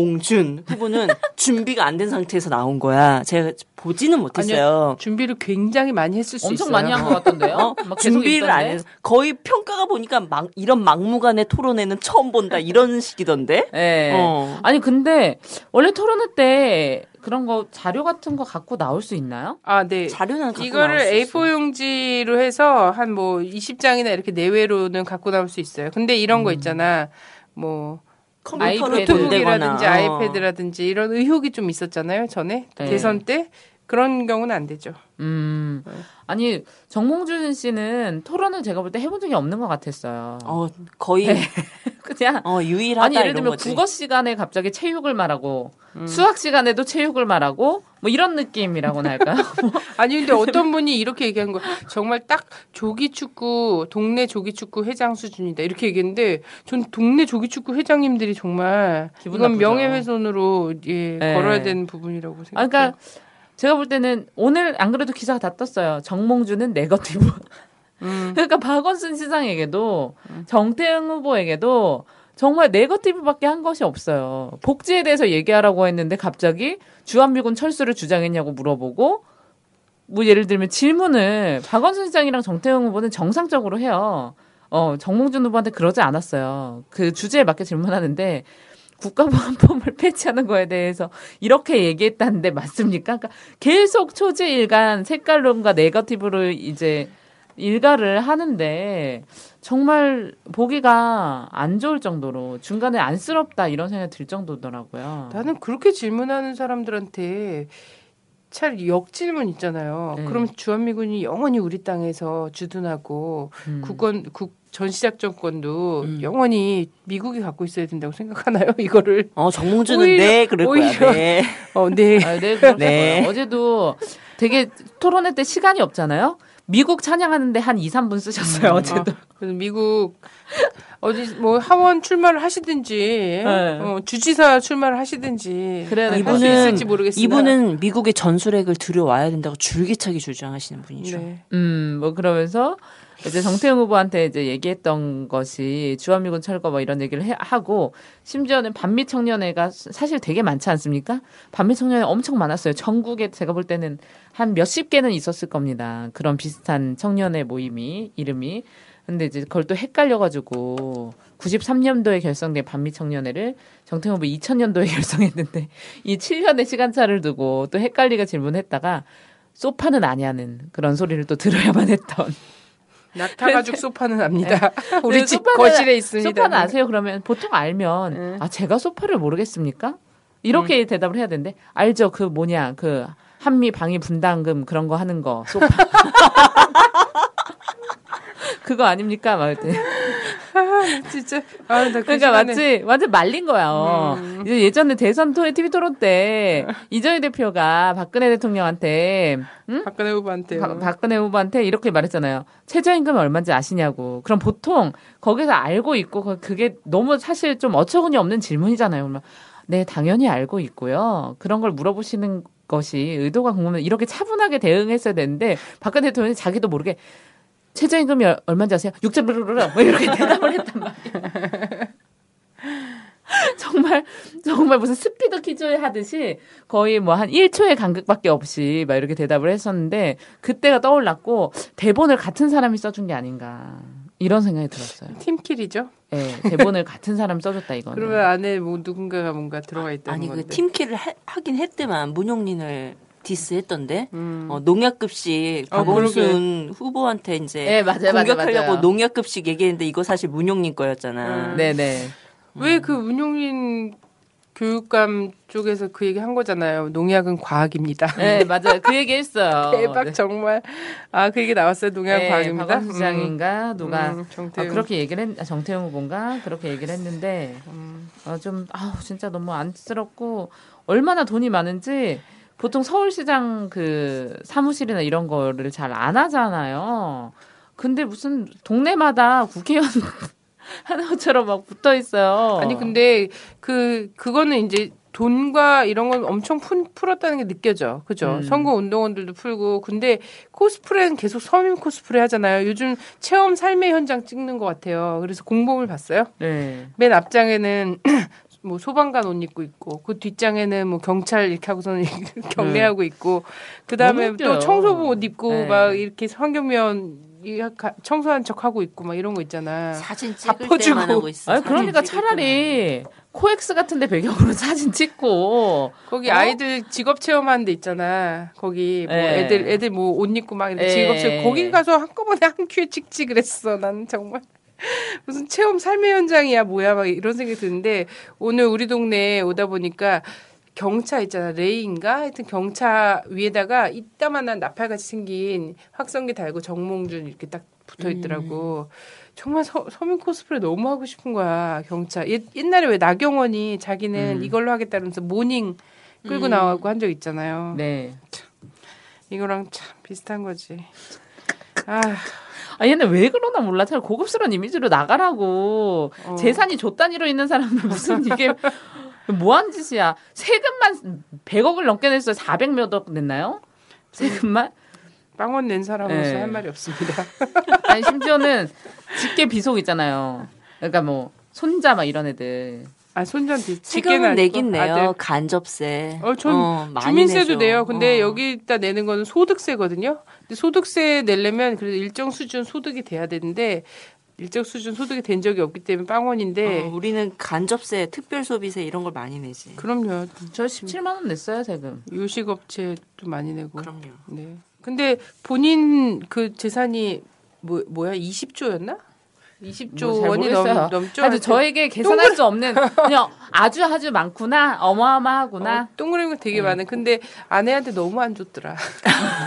몽준 후보는 준비가 안 된 상태에서 나온 거야. 제가 보지는 못했어요. 준비를 굉장히 많이 했을 수 엄청 있어요. 많이 한 것 같던데요. 어? 준비를 안? 해서 거의 평가가 보니까 막 이런 막무가내 토론회는 처음 본다 이런 식이던데. 예. 어. 아니 근데 원래 토론회 때 그런 거 자료 같은 거 갖고 나올 수 있나요? 아, 네. 자료는 갖고 이거를 나올 수 있어. A4 용지로 해서 한 뭐 20장이나 이렇게 내외로는 갖고 나올 수 있어요. 근데 이런 거 있잖아. 뭐 컴퓨터를 아이패드. 노트북이라든지 본다거나. 어. 아이패드라든지 이런 의혹이 좀 있었잖아요. 전에 네. 대선 때 그런 경우는 안 되죠. 음. 네. 아니 정몽준 씨는 토론을 제가 볼 때 해본 적이 없는 것 같았어요. 어 거의 그냥 어 유일하다 아니 예를 들면. 국어 시간에 갑자기 체육을 말하고 음. 수학 시간에도 체육을 말하고 뭐 이런 느낌이라고나 할까요? 아니 근데 어떤 분이 이렇게 얘기한 거 정말 딱 조기 축구 동네 조기 축구 회장 수준이다 이렇게 얘기했는데 전 동네 조기 축구 회장님들이 정말 기분 이건 나쁘죠. 명예훼손으로 예 네. 걸어야 되는 부분이라고 아, 생각해요. 그러니까 제가 볼 때는 오늘 안 그래도 기사가 다 떴어요. 정몽준은 네거티브. 음. 그러니까 박원순 시장에게도 정태영 후보에게도 정말 네거티브밖에 한 것이 없어요. 복지에 대해서 얘기하라고 했는데 갑자기 주한미군 철수를 주장했냐고 물어보고 뭐 예를 들면 질문을 박원순 시장이랑 정태영 후보는 정상적으로 해요. 어, 정몽준 후보한테 그러지 않았어요. 그 주제에 맞게 질문하는데 국가보안법을 폐지하는 거에 대해서 이렇게 얘기했다는데 맞습니까? 그러니까 계속 초지일간 색깔론과 네거티브를 이제 일가를 하는데 정말 보기가 안 좋을 정도로 중간에 안쓰럽다 이런 생각이 들 정도더라고요. 나는 그렇게 질문하는 사람들한테 차라리 역질문 있잖아요. 네. 그럼 주한미군이 영원히 우리 땅에서 주둔하고 음. 국권 국 전시작전권도 음. 영원히 미국이 갖고 있어야 된다고 생각하나요? 이거를 어 정몽준은 오히려- 네 그럴 오히려- 거야. 네. 어, 네. 아, 네, 네. 어제도 되게 토론회 때 시간이 없잖아요. 미국 찬양하는데 한 2, 3분 쓰셨어요, 어제도. 그래서 미국 어디 뭐 하원 출마를 하시든지 네. 어, 주지사 출마를 하시든지 그래야. 있을지 모르겠으나 이분은 미국의 전술핵을 들여와야 된다고 줄기차게 주장하시는 분이죠. 네. 음, 뭐 그러면서 이제 정태영 후보한테 이제 얘기했던 것이 주한미군 철거 뭐 이런 얘기를 해, 하고 심지어는 반미 청년회가 사실 되게 많지 않습니까? 반미 청년회 엄청 많았어요. 전국에 제가 볼 때는 한 몇십 개는 있었을 겁니다. 그런 비슷한 청년회 모임이 이름이. 근데 이제 그걸 또 헷갈려가지고 93년도에 결성된 반미 청년회를 정태영 후보 2000년도에 결성했는데 이 7년의 시간차를 두고 또 헷갈리게 질문했다가 소파는 아냐는 그런 소리를 또 들어야만 했던. 낙타 가죽 소파는 압니다. 우리 그래서 집 소파는- 거실에 있습니다. 소파는 아세요? 그러면 보통 알면 네. 아 제가 소파를 모르겠습니까? 이렇게 음. 대답을 해야 되는데 알죠? 그 뭐냐 그 한미 방위 분담금 그런 거 하는 거 소파. 그거 아닙니까? 막 이랬더니. 진짜 아, 나그 그러니까 시간에 마치 완전 말린 거야. 음. 이제 예전에 대선 토 TV 토론 때 이정희 대표가 박근혜 대통령한테 응? 박근혜 후보한테 박- 박근혜 후보한테 이렇게 말했잖아요. 최저임금이 얼마인지 아시냐고. 그럼 보통 거기서 알고 있고 그- 그게 너무 사실 좀 어처구니 없는 질문이잖아요. 그러면 네 당연히 알고 있고요. 그런 걸 물어보시는 것이 의도가 궁금해. 이렇게 차분하게 대응했어야 되는데 박근혜 대통령이 자기도 모르게 최저임금이 얼- 얼마인지 아세요? 6.1뭐 이렇게 대답을 했단 말이에요. 정말 정말 무슨 스피드 퀴즈 하듯이 거의 뭐 한 1초의 간극밖에 없이 막 이렇게 대답을 했었는데 그때가 떠올랐고 대본을 같은 사람이 써준 게 아닌가 이런 생각이 들었어요. 팀킬이죠. 예, 대본을 같은 사람이 써줬다 이거는. 그러면 안에 뭐 누군가가 뭔가 들어가 있다는 아니 건데. 그 팀킬을 하, 하긴 했더만 문용린을 디스했던데 음. 어, 농약급식 어, 박원순 후보한테 이제 네, 맞아요, 공격하려고 맞아요. 농약급식 얘기했는데 이거 사실 문용린 거였잖아. 음. 네네. 왜그 문용린 교육감 쪽에서 그 얘기 한 거잖아요. 농약은 과학입니다. 네 맞아요. 그 얘기 했어요. 대박 네. 정말. 아 그 얘기 나왔어요. 농약 네, 과학입니다. 박원순 시장인가 누가 음, 아, 정태웅. 그렇게 얘기를 했, 아, 정태영 후보인가 그렇게 얘기를 했는데 음. 어, 좀 아우 진짜 너무 안쓰럽고 얼마나 돈이 많은지 보통 서울시장 그 사무실이나 이런 거를 잘 안 하잖아요. 근데 무슨 동네마다 국회의원 하는 것처럼 막 붙어 있어요. 아니 근데 그 그거는 이제 돈과 이런 건 엄청 푼, 풀었다는 게 느껴져. 그죠? 음. 선거 운동원들도 풀고. 근데 코스프레는 계속 서민 코스프레 하잖아요. 요즘 체험 삶의 현장 찍는 것 같아요. 그래서 공범을 봤어요. 네. 맨 앞장에는 뭐 소방관 옷 입고 있고 그 뒷장에는 뭐 경찰 이렇게 하고서는 경례하고 있고 그 다음에 네. 너무 웃겨요. 또 청소부 옷 입고 네. 막 이렇게 가- 청소한 척 하고 있고 막 이런 거 있잖아. 사진 다 찍을. 때만 하고 있어. 아니 그러니까 차라리 코엑스 같은데 배경으로 사진 찍고 거기 어? 아이들 직업 체험하는 데 있잖아. 거기 뭐 네. 애들 애들 뭐 옷 입고 막 이렇게 네. 직업 체험 거기 가서 한꺼번에 한 큐에 찍지 그랬어. 난 정말 무슨 체험 삶의 현장이야 뭐야 막 이런 생각이 드는데 오늘 우리 동네에 오다 보니까 경차 있잖아 레이인가 하여튼 경차 위에다가 이따만한 나팔같이 생긴 확성기 달고 정몽준 이렇게 딱 붙어 있더라고. 정말 서, 서민 코스프레 너무 하고 싶은 거야 경차. 옛, 옛날에 왜 나경원이 자기는 음. 이걸로 하겠다면서 모닝 끌고 나와고 한 적 있잖아요. 네. 이거랑 참 비슷한 거지. 아, 아 얘는 왜 그러나 몰라. 잘 고급스러운 이미지로 나가라고. 어. 재산이 조 단위로 있는 사람들 무슨 이게 뭐한 짓이야. 세금만 100억을 넘게 냈어요. 400몇 억 냈나요? 세금만? 빵원 낸 사람으로서 네. 할 말이 없습니다. 아니 심지어는 직계 비속 있잖아요. 그러니까 뭐 손자 막 이런 애들. 아 손전 뒤 세금은 내긴 내요. 아들. 간접세. 어, 전 많이 주민세도 내죠. 내요. 근데 어. 여기다 내는 거는 소득세거든요. 근데 소득세 내려면 그래도 일정 수준 소득이 돼야 되는데 일정 수준 소득이 된 적이 없기 때문에 빵원인데 어, 우리는 간접세, 특별소비세 이런 걸 많이 내지. 그럼요. 저 17만 원 냈어요 세금. 요식업체도 많이 내고. 그럼요. 네. 근데 본인 그 재산이 뭐 뭐야 20조였나? 20조 뭐잘 원이. 넘, 넘죠. 하여튼 저에게 계산할 수 없는 그냥 아주 아주 많구나 어마어마하구나. 어, 동그라미가 되게 네. 많은. 근데 아내한테 너무 안 줬더라.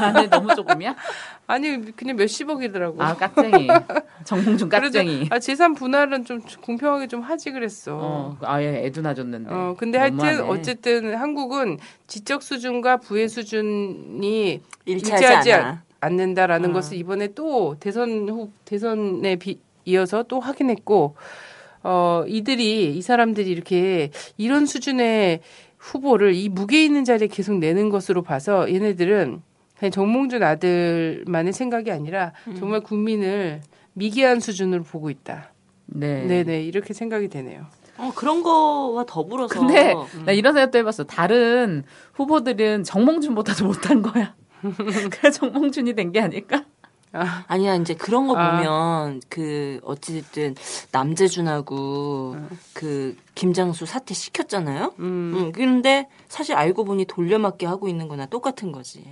아, 근데 너무 조금이야? 아니 그냥 몇십억이더라고. 아 깍쟁이 정몽준 깍쟁이. 아 재산 분할은 좀 공평하게 좀 하지 그랬어. 어, 아예 애도 놔줬는데. 어, 근데 하여튼 너무하네. 어쨌든 한국은 지적 수준과 부의 수준이 일치하지 일치하지 않아. 않는다라는 어. 것을 이번에 또 대선 후 대선에 비, 이어서 또 확인했고 어 이들이 이 사람들이 이렇게 이런 수준의 후보를 이 무게 있는 자리에 계속 내는 것으로 봐서 얘네들은 그냥 정몽준 아들만의 생각이 아니라 음. 정말 국민을 미개한 수준으로 보고 있다. 네. 네네 이렇게 생각이 되네요. 어, 그런 거와 더불어서 근데 나 이런 생각도 해봤어. 다른 후보들은 정몽준보다도 못한 거야. 그래 정몽준이 된 게 아닐까? 아, 아니야 이제 그런 거 아. 보면 그 어찌됐든 남재준하고 그 김장수 사퇴 시켰잖아요. 음. 음, 그런데 사실 알고 보니 돌려막기 하고 있는 거나 똑같은 거지.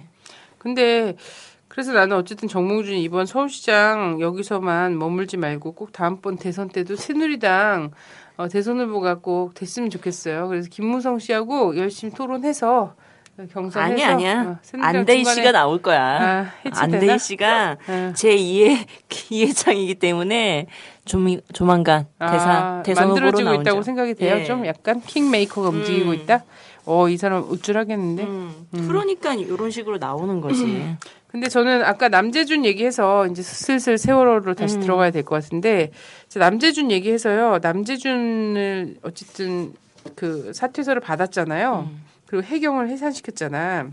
근데 그래서 나는 어쨌든 정몽준이 이번 서울시장 여기서만 머물지 말고 꼭 다음번 대선 때도 새누리당 어, 대선 후보가 꼭 됐으면 좋겠어요. 그래서 김무성 씨하고 열심히 토론해서 경선해서 아니 아니야. 어, 안대희 씨가 나올 거야. 아? 안대희 씨가 어. 제 2의 이해창이기 때문에 좀 조만간 대사 아, 대선 만들어지고. 있다고 생각이 돼요. 예. 좀 약간 킹메이커가 움직이고 음. 있다. 어, 이 사람 우쭐하겠는데. 음, 그러니까 이런 식으로 나오는 거지. 근데 저는 아까 남재준 얘기해서 이제 슬슬 세월호로 다시 음. 들어가야 될 것 같은데 남재준 얘기해서요. 남재준을 어쨌든 그 사퇴서를 받았잖아요. 음. 그리고 해경을 해산시켰잖아.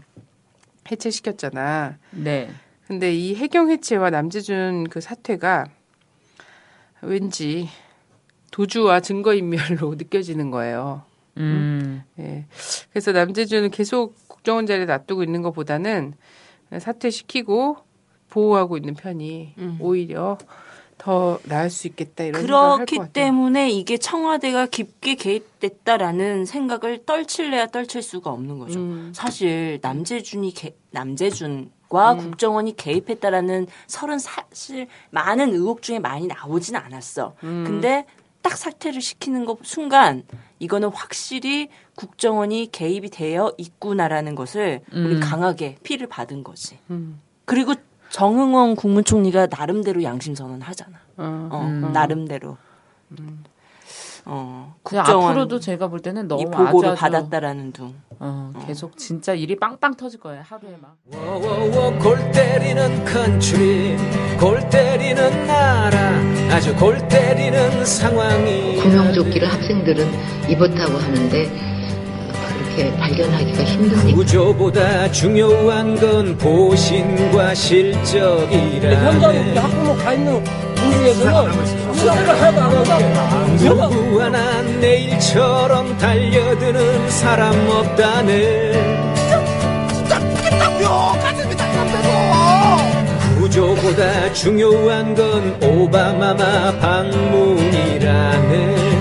해체시켰잖아. 네. 근데 이 해경 해체와 남재준 그 사퇴가 왠지 도주와 증거인멸로 느껴지는 거예요. 음. 예. 그래서 남재준은 계속 국정원 자리에 놔두고 있는 것보다는 사퇴시키고 보호하고 있는 편이 음. 오히려 더 나을 수 있겠다 이런 그렇기. 때문에 이게 청와대가 깊게 개입됐다라는 생각을 떨칠래야 떨칠 수가 없는 거죠. 음. 사실 남재준이 개, 남재준과 음. 국정원이 개입했다라는 설은 사실 많은 의혹 중에 많이 나오진 않았어. 음. 근데 딱 사퇴를 시키는 것 순간 이거는 확실히 국정원이 개입이 되어 있구나라는 것을 우리 음. 강하게 피를 받은 거지. 음. 그리고 정응원 국무총리가 나름대로 양심 선언 하잖아. 어. 어, 음. 나름대로. 어, 그냥 국정원 앞으로도 제가 볼 때는 너무 이 보고를 아주 아주 받았다라는 둥. 어, 계속 진짜 일이 빵빵 터질 거예요. 하루에 막. 워워워 골 때리는 컨츄리 골 때리는 나라 아주 골 때리는 상황이 구명조끼를 학생들은 입었다고 하는데 어, 그렇게 발견하기가 힘듭니까? 구조보다 중요한 건 보신과 실적이라 현장 학부모 가 있는 안 하고 누구 하나 내일처럼 달려드는 사람 없다네. 구조보다 중요한 건 오바마마 방문이라네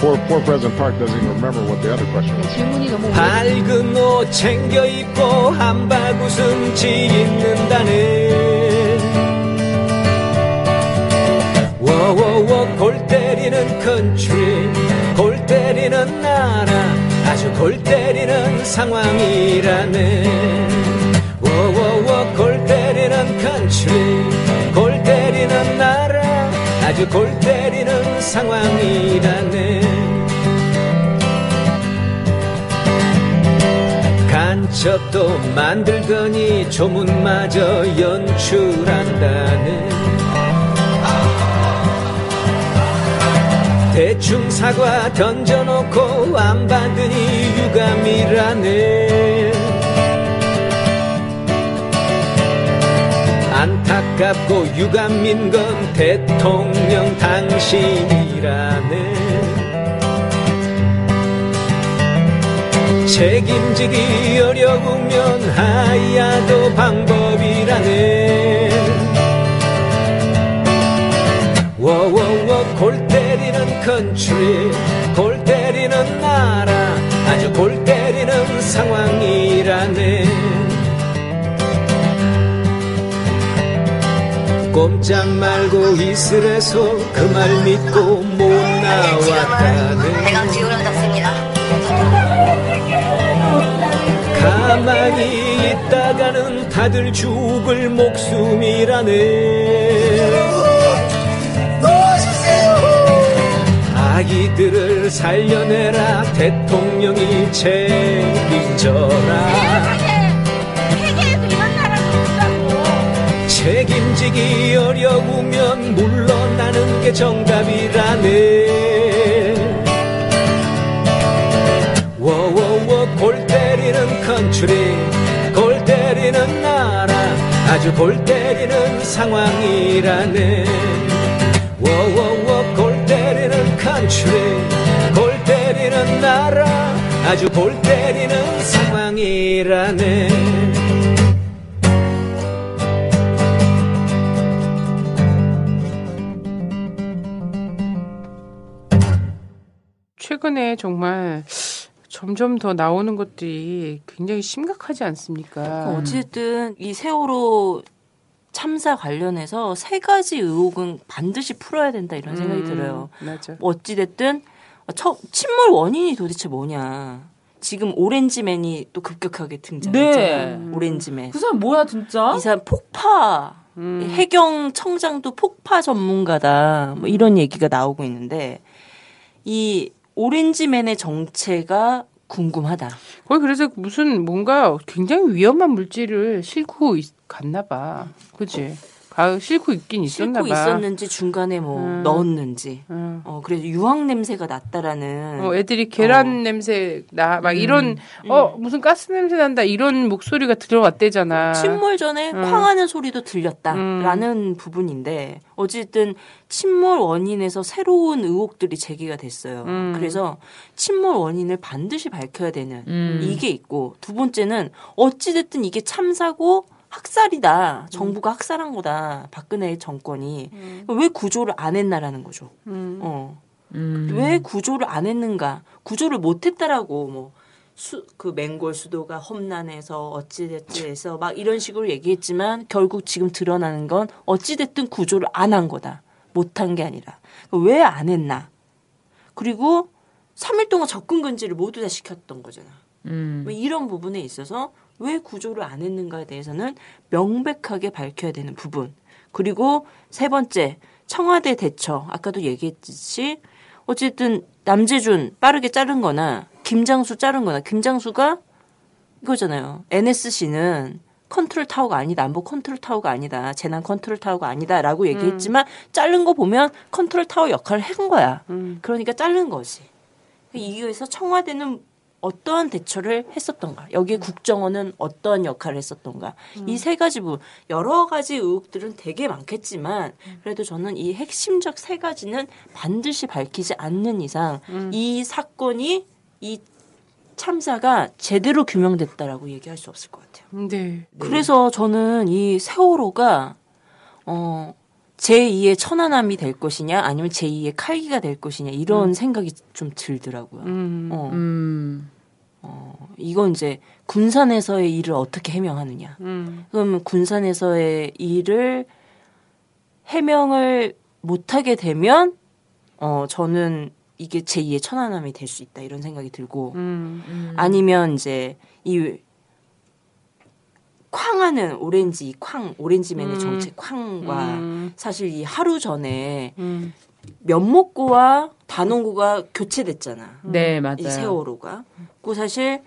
Poor, poor President Park doesn't even remember what the other question was. 질문이 너무 오래 밝은 옷 챙겨 입고 함박 웃음 짓는다네 워워워 골 때리는 country 골 때리는 나라 아주 골 때리는 상황이라네 워워워 골 때리는 country 골 때리는 나라 아주 골 때리는 상황이라네. 간첩도 만들더니 조문마저 연출한다네. 대충 사과 던져놓고 안 받으니 유감이라네 안타깝고 유감인 건 대통령 당신이라네. 책임지기 어려우면 하야도 방법이라네. 워워워 골 때리는 country 골 때리는 나라 아주 골 때리는 상황이라네 꼼짝 말고 이슬에서 그 말 믿고 못 나왔다네 가만히 있다가는 다들 죽을 목숨이라네. 아기들을 살려내라. 대통령이 책임져라 책임지기 어려우면 물러나는 게 정답이라네. 워워워 골 때리는 country 골 때리는 나라 아주 골 때리는 상황이라네. 워워워 골 때리는 country 골 때리는 나라 아주 골 때리는 상황이라네 최근에 정말 점점 더 나오는 것들이 굉장히 심각하지 않습니까? 어쨌든 이 세월호 참사 관련해서 세 가지 의혹은 반드시 풀어야 된다 이런 생각이 음, 들어요. 맞아. 뭐 어찌됐든 첫 침몰 원인이 도대체 뭐냐. 지금 오렌지맨이 또 급격하게 등장했잖아. 네. 오렌지맨. 그 사람 뭐야 진짜? 이 사람 폭파 음. 해경 청장도 폭파 전문가다. 뭐 이런 얘기가 나오고 있는데 이 오렌지맨의 정체가 궁금하다. 거기 그래서 무슨 뭔가 굉장히 위험한 물질을 싣고 있- 갔나 봐. 그지? 가, 싣고 있긴 있었나 싣고 봐. 있었는지 중간에 뭐 음. 넣었는지. 응. 어 그래서 유황 냄새가 났다라는. 어, 애들이 계란 냄새 나, 막 이런, 어, 무슨 가스 냄새 난다, 이런 목소리가 들어왔대잖아. 침몰 전에 음. 쾅하는 소리도 들렸다라는 부분인데 어쨌든 침몰 원인에서 새로운 의혹들이 제기가 됐어요. 음. 그래서 침몰 원인을 반드시 밝혀야 되는 음. 이게 있고 두 번째는 어찌 됐든 이게 참사고 학살이다. 정부가 학살한 거다. 박근혜 정권이 왜 구조를 안 했나라는 거죠. 음. 어. 음. 왜 구조를 안 했는가? 구조를 못 했다라고 뭐 수, 그 맹골 수도가 험난해서 어찌됐든 해서 막 이런 식으로 얘기했지만 결국 지금 드러나는 건 어찌됐든 구조를 안 한 거다. 못한 게 아니라. 왜 안 했나? 그리고 3일 동안 접근 금지를 모두 다 시켰던 거잖아. 음. 뭐 이런 부분에 있어서 왜 구조를 안 했는가에 대해서는 명백하게 밝혀야 되는 부분. 그리고 세 번째, 청와대 대처. 아까도 얘기했듯이 어쨌든 남재준 빠르게 자른 거나 김장수 자른 거나 김장수가 이거잖아요. NSC는 컨트롤 타워가 아니다. 남북 컨트롤 타워가 아니다. 재난 컨트롤 타워가 아니다 라고 얘기했지만 자른 거 보면 컨트롤 타워 역할을 한 거야. 음. 그러니까 자른 거지. 이거에서 청와대는 어떠한 대처를 했었던가 여기에 국정원은 어떠한 역할을 했었던가 이 세 가지 부분 여러 가지 의혹들은 되게 많겠지만 그래도 저는 이 핵심적 세 가지는 반드시 밝히지 않는 이상 이 사건이 이 참사가 제대로 규명됐다라고 얘기할 수 없을 것 같아요. 네. 그래서 저는 이 세월호가 어 제2의 천안함이 될 것이냐 아니면 제2의 칼기가 될 것이냐 이런 생각이 좀 들더라고요. 음. 어, 음. 어, 이건 이제 군산에서의 일을 어떻게 해명하느냐. 음. 그러면 군산에서의 일을 해명을 못하게 되면 어 저는 이게 제2의 천안함이 될 수 있다 이런 생각이 들고 음. 아니면 이제 이 쾅하는 오렌지 이쾅 오렌지맨의 음. 정체 쾅과 음. 사실 이 하루 전에 음. 면목고와 단원고가 교체됐잖아. 네, 맞아요. 이 세월호가. 그 사실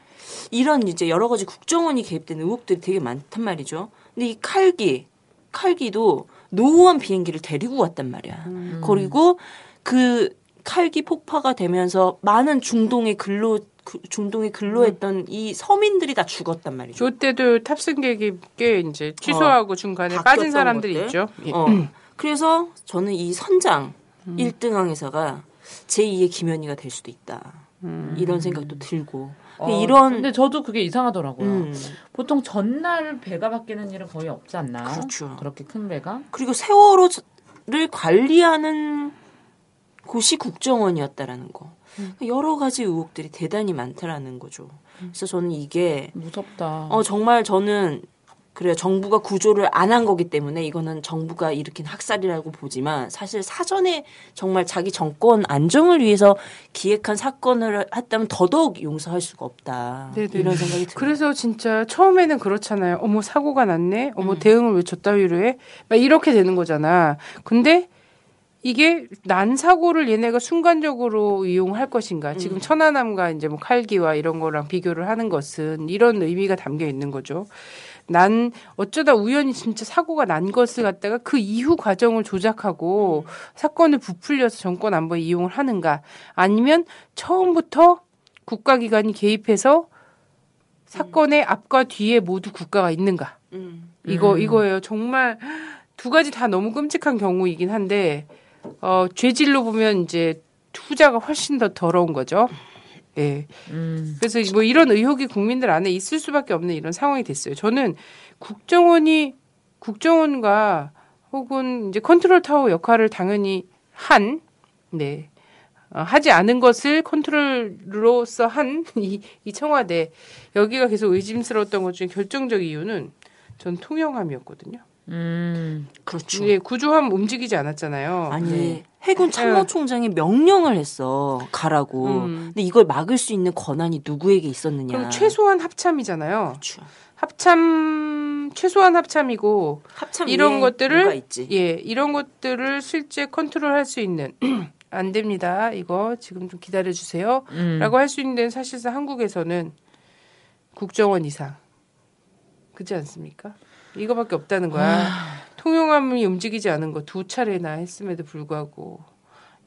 이런 이제 여러 가지 국정원이 개입된 의혹들이 되게 많단 말이죠. 근데 이 칼기, 칼기도 노후한 비행기를 데리고 왔단 말이야. 음. 그리고 그 칼기 폭파가 되면서 많은 중동의 근로 그 중동에 근로했던 이 서민들이 다 죽었단 말이죠. 조 때도 탑승객이 꽤 이제 취소하고 중간에 빠진 사람들이 것들. 있죠. 예. 어. 그래서 저는 이 선장 음. 일 1등 항해사가 제2의 김연희가 될 수도 있다. 음. 이런 생각도 들고. 어, 이런 근데 저도 그게 이상하더라고요. 음. 보통 전날 배가 바뀌는 일은 거의 없지 않나요? 그렇죠. 그렇게 큰 배가? 그리고 세월호를 관리하는 곳이 국정원이었다라는 거. 음. 여러 가지 의혹들이 대단히 많다라는 거죠. 그래서 저는 이게 무섭다. 어 정말 저는 그래요. 정부가 구조를 안 한 거기 때문에 이거는 정부가 일으킨 학살이라고 보지만 사실 사전에 정말 자기 정권 안정을 위해서 기획한 사건을 했다면 더더욱 용서할 수가 없다. 네네. 이런 생각이 들어요. 그래서 진짜 처음에는 그렇잖아요. 어머 사고가 났네. 음. 어머 대응을 왜 저 따위로 해? 막 이렇게 되는 거잖아. 근데 이게 난 사고를 얘네가 순간적으로 이용할 것인가? 음. 지금 천안함과 이제 뭐 칼기와 이런 거랑 비교를 하는 것은 이런 의미가 담겨 있는 거죠. 난 어쩌다 우연히 진짜 사고가 난 것을 갖다가 그 이후 과정을 조작하고 사건을 부풀려서 정권 안보에 이용을 하는가? 아니면 처음부터 국가기관이 개입해서 사건의 앞과 뒤에 모두 국가가 있는가? 음. 이거 음. 이거예요. 정말 두 가지 다 너무 끔찍한 경우이긴 한데 어 죄질로 보면 이제 후자가 훨씬 더 더러운 거죠. 예. 음. 그래서 뭐 이런 의혹이 국민들 안에 있을 수밖에 없는 이런 상황이 됐어요. 저는 국정원이 국정원과 혹은 이제 컨트롤 타워 역할을 당연히 한 네. 어, 하지 않은 것을 컨트롤로서 한 이 이 청와대 여기가 계속 의심스러웠던 것 중에 결정적 이유는 전 통영함이었거든요. 음. 그렇죠. 예, 구조함 움직이지 않았잖아요. 아니 네. 해군 참모총장이 명령을 했어 가라고. 음. 근데 이걸 막을 수 있는 권한이 누구에게 있었느냐? 그럼 최소한 합참이잖아요. 그렇죠. 합참 최소한 합참이고 합참 이런 것들을? 예, 이런 것들을 실제 컨트롤할 수 있는 안 됩니다. 이거 지금 좀 기다려 주세요. 음. 라고 할 수 있는 데는 사실상 한국에서는 국정원 이상. 그렇지 않습니까? 이거밖에 없다는 거야. 통영함이 움직이지 않은 거 두 차례나 했음에도 불구하고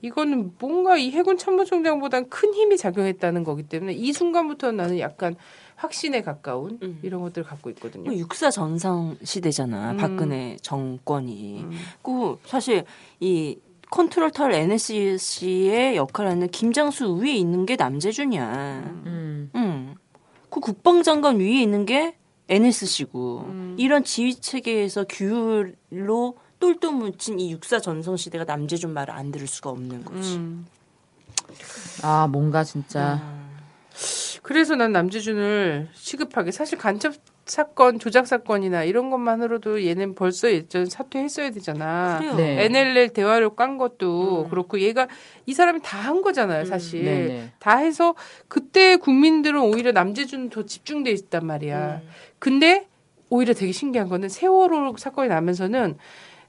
이거는 뭔가 이 해군 참모총장보단 큰 힘이 작용했다는 거기 때문에 이 순간부터 나는 약간 확신에 가까운 음. 이런 것들을 갖고 있거든요. 뭐 육사 전성시대잖아. 음. 박근혜 정권이. 음. 그 사실 이 컨트롤 타워 NSC의 역할을 하는 김장수 위에 있는 게 남재준이야. 음. 음. 그 국방장관 위에 있는 게 NSC고 음. 이런 지휘 체계에서 규율로 똘똘 뭉친 이 육사 전성 시대가 남재준 말을 안 들을 수가 없는 거지. 음. 아, 뭔가 진짜. 그래서 난 남재준을 시급하게 사실 간첩 사건, 조작 사건이나 이런 것만으로도 얘는 벌써 예전 사퇴했어야 되잖아. 그래요. 네. NLL 대화를 깐 것도 음. 그렇고 얘가 이 사람이 다 한 거잖아요, 사실. 네네. 다 해서 그때 국민들은 오히려 남재준 더 집중돼 있단 말이야. 음. 근데 오히려 되게 신기한 거는 세월호 사건이 나면서는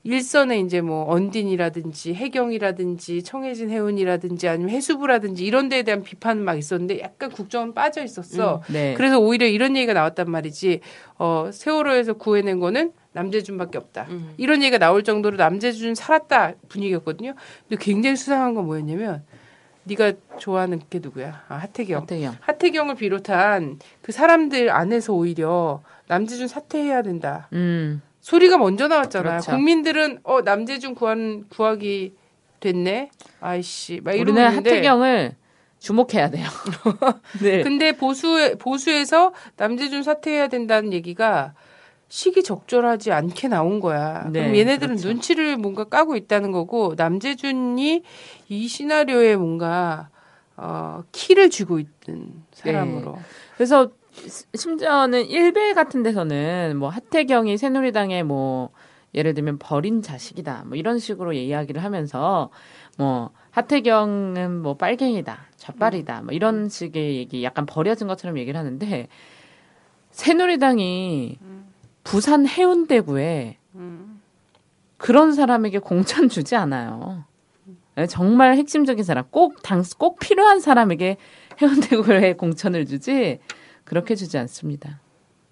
일선에 이제 뭐 언딘이라든지 해경이라든지 청해진 해운이라든지 아니면 해수부라든지 이런 데에 대한 비판은 막 있었는데 약간 국정은 빠져 있었어. 네. 그래서 오히려 이런 얘기가 나왔단 말이지. 어, 세월호에서 구해낸 거는 남재준밖에 없다. 음. 이런 얘기가 나올 정도로 남재준 살았다 분위기였거든요. 근데 굉장히 수상한 건 뭐였냐면 네가 좋아하는 게 누구야? 아, 하태경. 하태경. 하태경을 비롯한 그 사람들 안에서 오히려 남재준 사퇴해야 된다. 음. 소리가 먼저 나왔잖아요. 그렇죠. 국민들은 어 남재준 구한 구하기 됐네. 아이씨, 막 이러고 우리는 하태경을 주목해야 돼요. 네. 근데 보수 보수에서 남재준 사퇴해야 된다는 얘기가 시기 적절하지 않게 나온 거야. 네, 그럼 얘네들은 그렇죠. 눈치를 뭔가 까고 있다는 거고 남재준이 이 시나리오에 뭔가 어, 키를 쥐고 있는 사람으로. 그래서 시- 심지어는 일베 같은 데서는 뭐 하태경이 새누리당의 뭐 예를 들면 버린 자식이다 뭐 이런 식으로 이야기를 하면서 뭐 하태경은 뭐 빨갱이다 좌빨이다 뭐 이런 식의 얘기 약간 버려진 것처럼 얘기를 하는데 새누리당이 부산 해운대구에 그런 사람에게 공천 주지 않아요. 네, 정말 핵심적인 사람, 꼭 당, 꼭 필요한 사람에게 해운대구에 공천을 주지 그렇게 주지 않습니다.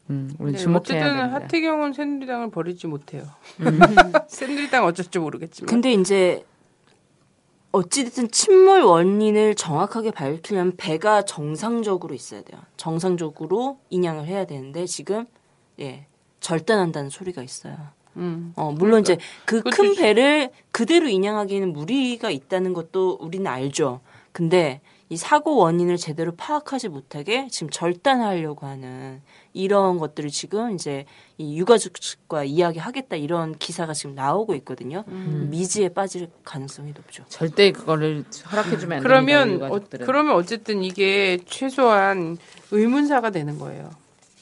음, 우리 네, 주목해야 어쨌든 됩니다. 하태경은 새누리당을 버리지 못해요. 음. 새누리당 어쩔지 모르겠지만. 근데 이제 어찌됐든 침몰 원인을 정확하게 밝히려면 배가 정상적으로 있어야 돼요. 정상적으로 인양을 해야 되는데 지금 예 절단한다는 소리가 있어요. 음. 어 물론 이제 그 그것도 큰 시- 배를 그대로 인양하기에는 무리가 있다는 것도 우리는 알죠. 근데 이 사고 원인을 제대로 파악하지 못하게 지금 절단하려고 하는 이런 것들을 지금 이제 이 유가족과 이야기하겠다 이런 기사가 지금 나오고 있거든요. 음. 미지에 빠질 가능성이 높죠. 절대 그거를 허락해주면 안 그러면 됩니다. 어. 그러면 어쨌든 이게 최소한 의문사가 되는 거예요.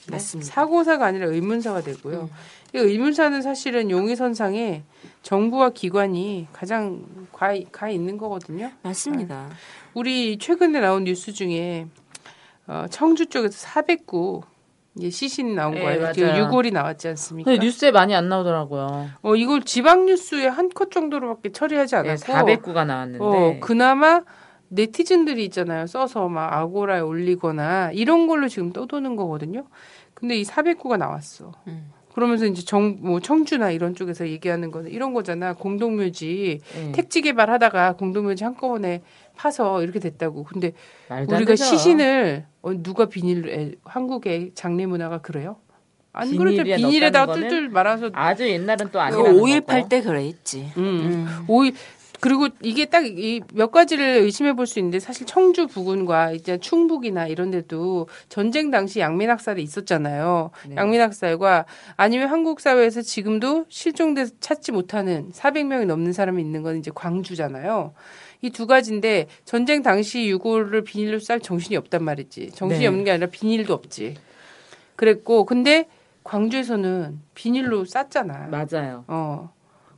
네? 맞습니다. 사고사가 아니라 의문사가 되고요. 음. 이 의문사는 사실은 용의선상에 정부와 기관이 가장 가, 가 있는 거거든요. 맞습니다. 우리 최근에 나온 뉴스 중에 어, 청주 쪽에서 409 이제 시신이 나온 네, 거예요. 맞아요. 그 유골이 나왔지 않습니까? 근데 뉴스에 많이 안 나오더라고요. 어, 이걸 지방 뉴스에 한 컷 정도로밖에 처리하지 네, 않았고 409가 나왔는데 어, 그나마 네티즌들이 있잖아요. 써서 막 아고라에 올리거나 이런 걸로 지금 떠도는 거거든요. 근데 이 409가 나왔어. 음. 그러면서 이제 정, 뭐 청주나 이런 쪽에서 얘기하는 거는 이런 거잖아. 공동묘지 네, 택지 개발하다가 공동묘지 한꺼번에 파서 이렇게 됐다고. 근데 우리가 되죠. 시신을 어, 누가 비닐 한국의 장례 문화가 그래요? 안 그렇죠. 비닐에 비닐에다가 뚫뚫 말아서 아주 옛날은 또그 아니라는 5.18 거고. 때 그랬지. 음. 음. 오일 그리고 이게 딱 이 몇 가지를 의심해 볼 수 있는데 사실 청주 부근과 이제 충북이나 이런 데도 전쟁 당시 양민학살이 있었잖아요. 네. 양민학살과 아니면 한국 사회에서 지금도 실종돼서 찾지 못하는 400명이 넘는 사람이 있는 건 이제 광주잖아요. 이 두 가지인데 전쟁 당시 유골을 비닐로 쌀 정신이 없단 말이지. 정신이 네. 없는 게 아니라 비닐도 없지. 그랬고 근데 광주에서는 비닐로 쌌잖아. 맞아요. 어.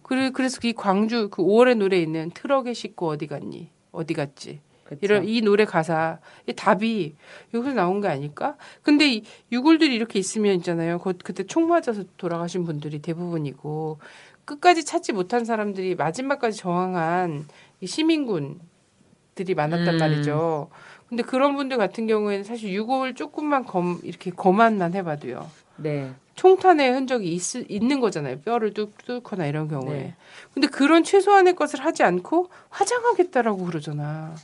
그래, 그래서 이 광주 그 5월의 노래에 있는 트럭에 싣고 어디 갔니? 어디 갔지? 그쵸. 이런 이 노래 가사 이 답이 여기서 나온 게 아닐까? 근데 이 유골들이 이렇게 있으면 있잖아요. 그, 그때 총 맞아서 돌아가신 분들이 대부분이고 끝까지 찾지 못한 사람들이 마지막까지 저항한 이 시민군들이 많았단 음. 말이죠. 근데 그런 분들 같은 경우에는 사실 유골 조금만 검 이렇게 검안만 해봐도요. 네. 총탄의 흔적이 있, 있는 거잖아요. 뼈를 뚫, 뚫거나 이런 경우에. 네. 근데 그런 최소한의 것을 하지 않고 화장하겠다라고 그러잖아.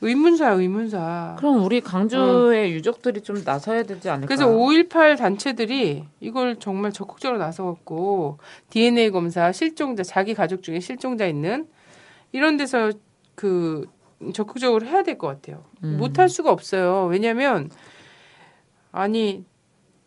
의문사야, 의문사. 그럼 우리 강주의 유족들이 좀 나서야 되지 않을까? 그래서 5.18 단체들이 이걸 정말 적극적으로 나서갖고 DNA 검사, 실종자, 자기 가족 중에 실종자 있는 이런 데서 그 적극적으로 해야 될 것 같아요. 음. 못할 수가 없어요. 왜냐면 아니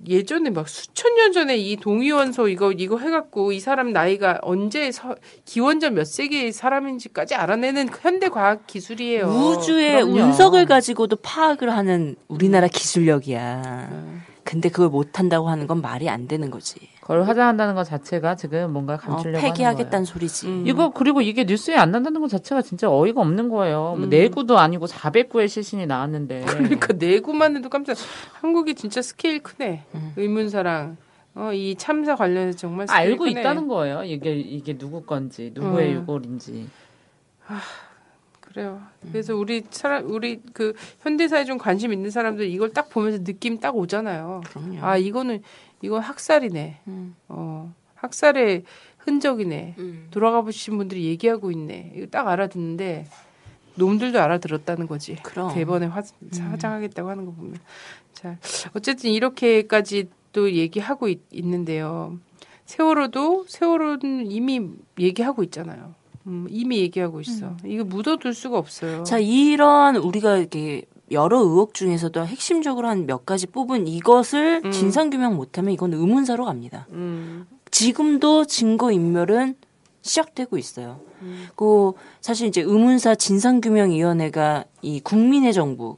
예전에 막 수천 년 전에 이 동의원소 이거 이거 해갖고 이 사람 나이가 언제 서, 기원전 몇 세기의 사람인지까지 알아내는 현대 과학 기술이에요. 우주의 그럼요. 운석을 가지고도 파악을 하는 우리나라 기술력이야. 음. 근데 그걸 못한다고 하는 건 말이 안 되는 거지. 그걸 화장한다는 것 자체가 지금 뭔가 어, 감추려고 거예요. 폐기하겠다는 소리지. 음. 이거 그리고 이게 뉴스에 안 난다는 것 자체가 진짜 어이가 없는 거예요. 뭐 음. 네 구도 아니고 40구의 시신이 나왔는데. 그러니까 네 구만 해도 깜짝. 한국이 진짜 스케일 크네. 음. 의문사랑 어, 이 참사 관련해서 정말 스케일 알고 크네. 있다는 거예요. 이게 이게 누구 건지 누구의 음. 유골인지. 그래요. 그래서 우리 사람 우리 그 현대사에 좀 관심 있는 사람들 이걸 딱 보면서 느낌 딱 오잖아요. 그럼요. 아 이거는 이건 학살이네. 음. 어 학살의 흔적이네. 음. 돌아가 보신 분들이 얘기하고 있네. 이거 딱 알아듣는데 놈들도 알아들었다는 거지. 그럼. 대번에 화, 화장하겠다고 하는 거 보면. 자, 어쨌든 이렇게까지 또 얘기하고 있, 있는데요. 세월호도 세월호는 이미 얘기하고 있잖아요. 음, 이미 얘기하고 있어. 이거 묻어둘 수가 없어요. 자, 이런 우리가 이렇게 여러 의혹 중에서도 핵심적으로 한 몇 가지 뽑은 이것을 음. 진상규명 못하면 이건 의문사로 갑니다. 음, 지금도 증거 인멸은 시작되고 있어요. 음. 그 사실 이제 의문사 진상규명위원회가 이 국민의 정부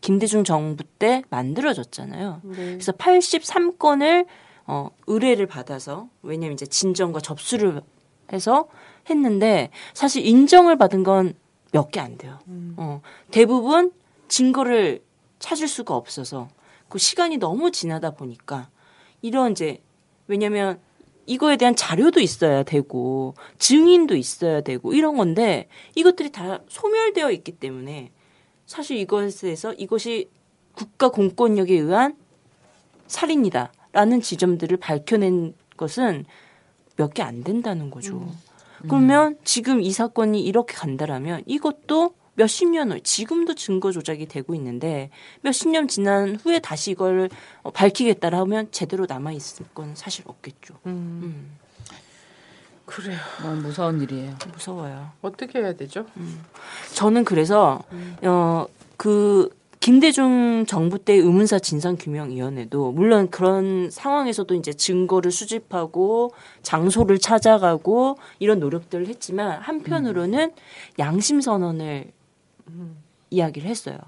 김대중 정부 때 만들어졌잖아요. 네. 그래서 83건을 어, 의뢰를 받아서 왜냐면 이제 진정과 접수를 해서 했는데 사실 인정을 받은 건 몇 개 안 돼요. 어, 대부분 증거를 찾을 수가 없어서 그 시간이 너무 지나다 보니까 이런 이제 왜냐면 이거에 대한 자료도 있어야 되고 증인도 있어야 되고 이런 건데 이것들이 다 소멸되어 있기 때문에 사실 이것에서 이것이 국가 공권력에 의한 살인이다라는 지점들을 밝혀낸 것은 몇 개 안 된다는 거죠. 그러면 지금 이 사건이 이렇게 간다라면 이것도 몇십 년 후에 지금도 증거 조작이 되고 있는데 몇십 년 지난 후에 다시 이걸 어, 밝히겠다라 하면 제대로 남아 있을 건 사실 없겠죠. 음, 음, 그래요. 너무 무서운 일이에요. 무서워요. 어떻게 해야 되죠? 저는 그래서 어그 김대중 정부 때 의문사 진상규명위원회도 물론 그런 상황에서도 이제 증거를 수집하고 장소를 찾아가고 이런 노력들을 했지만 한편으로는 양심 선언을 이야기를 했어요.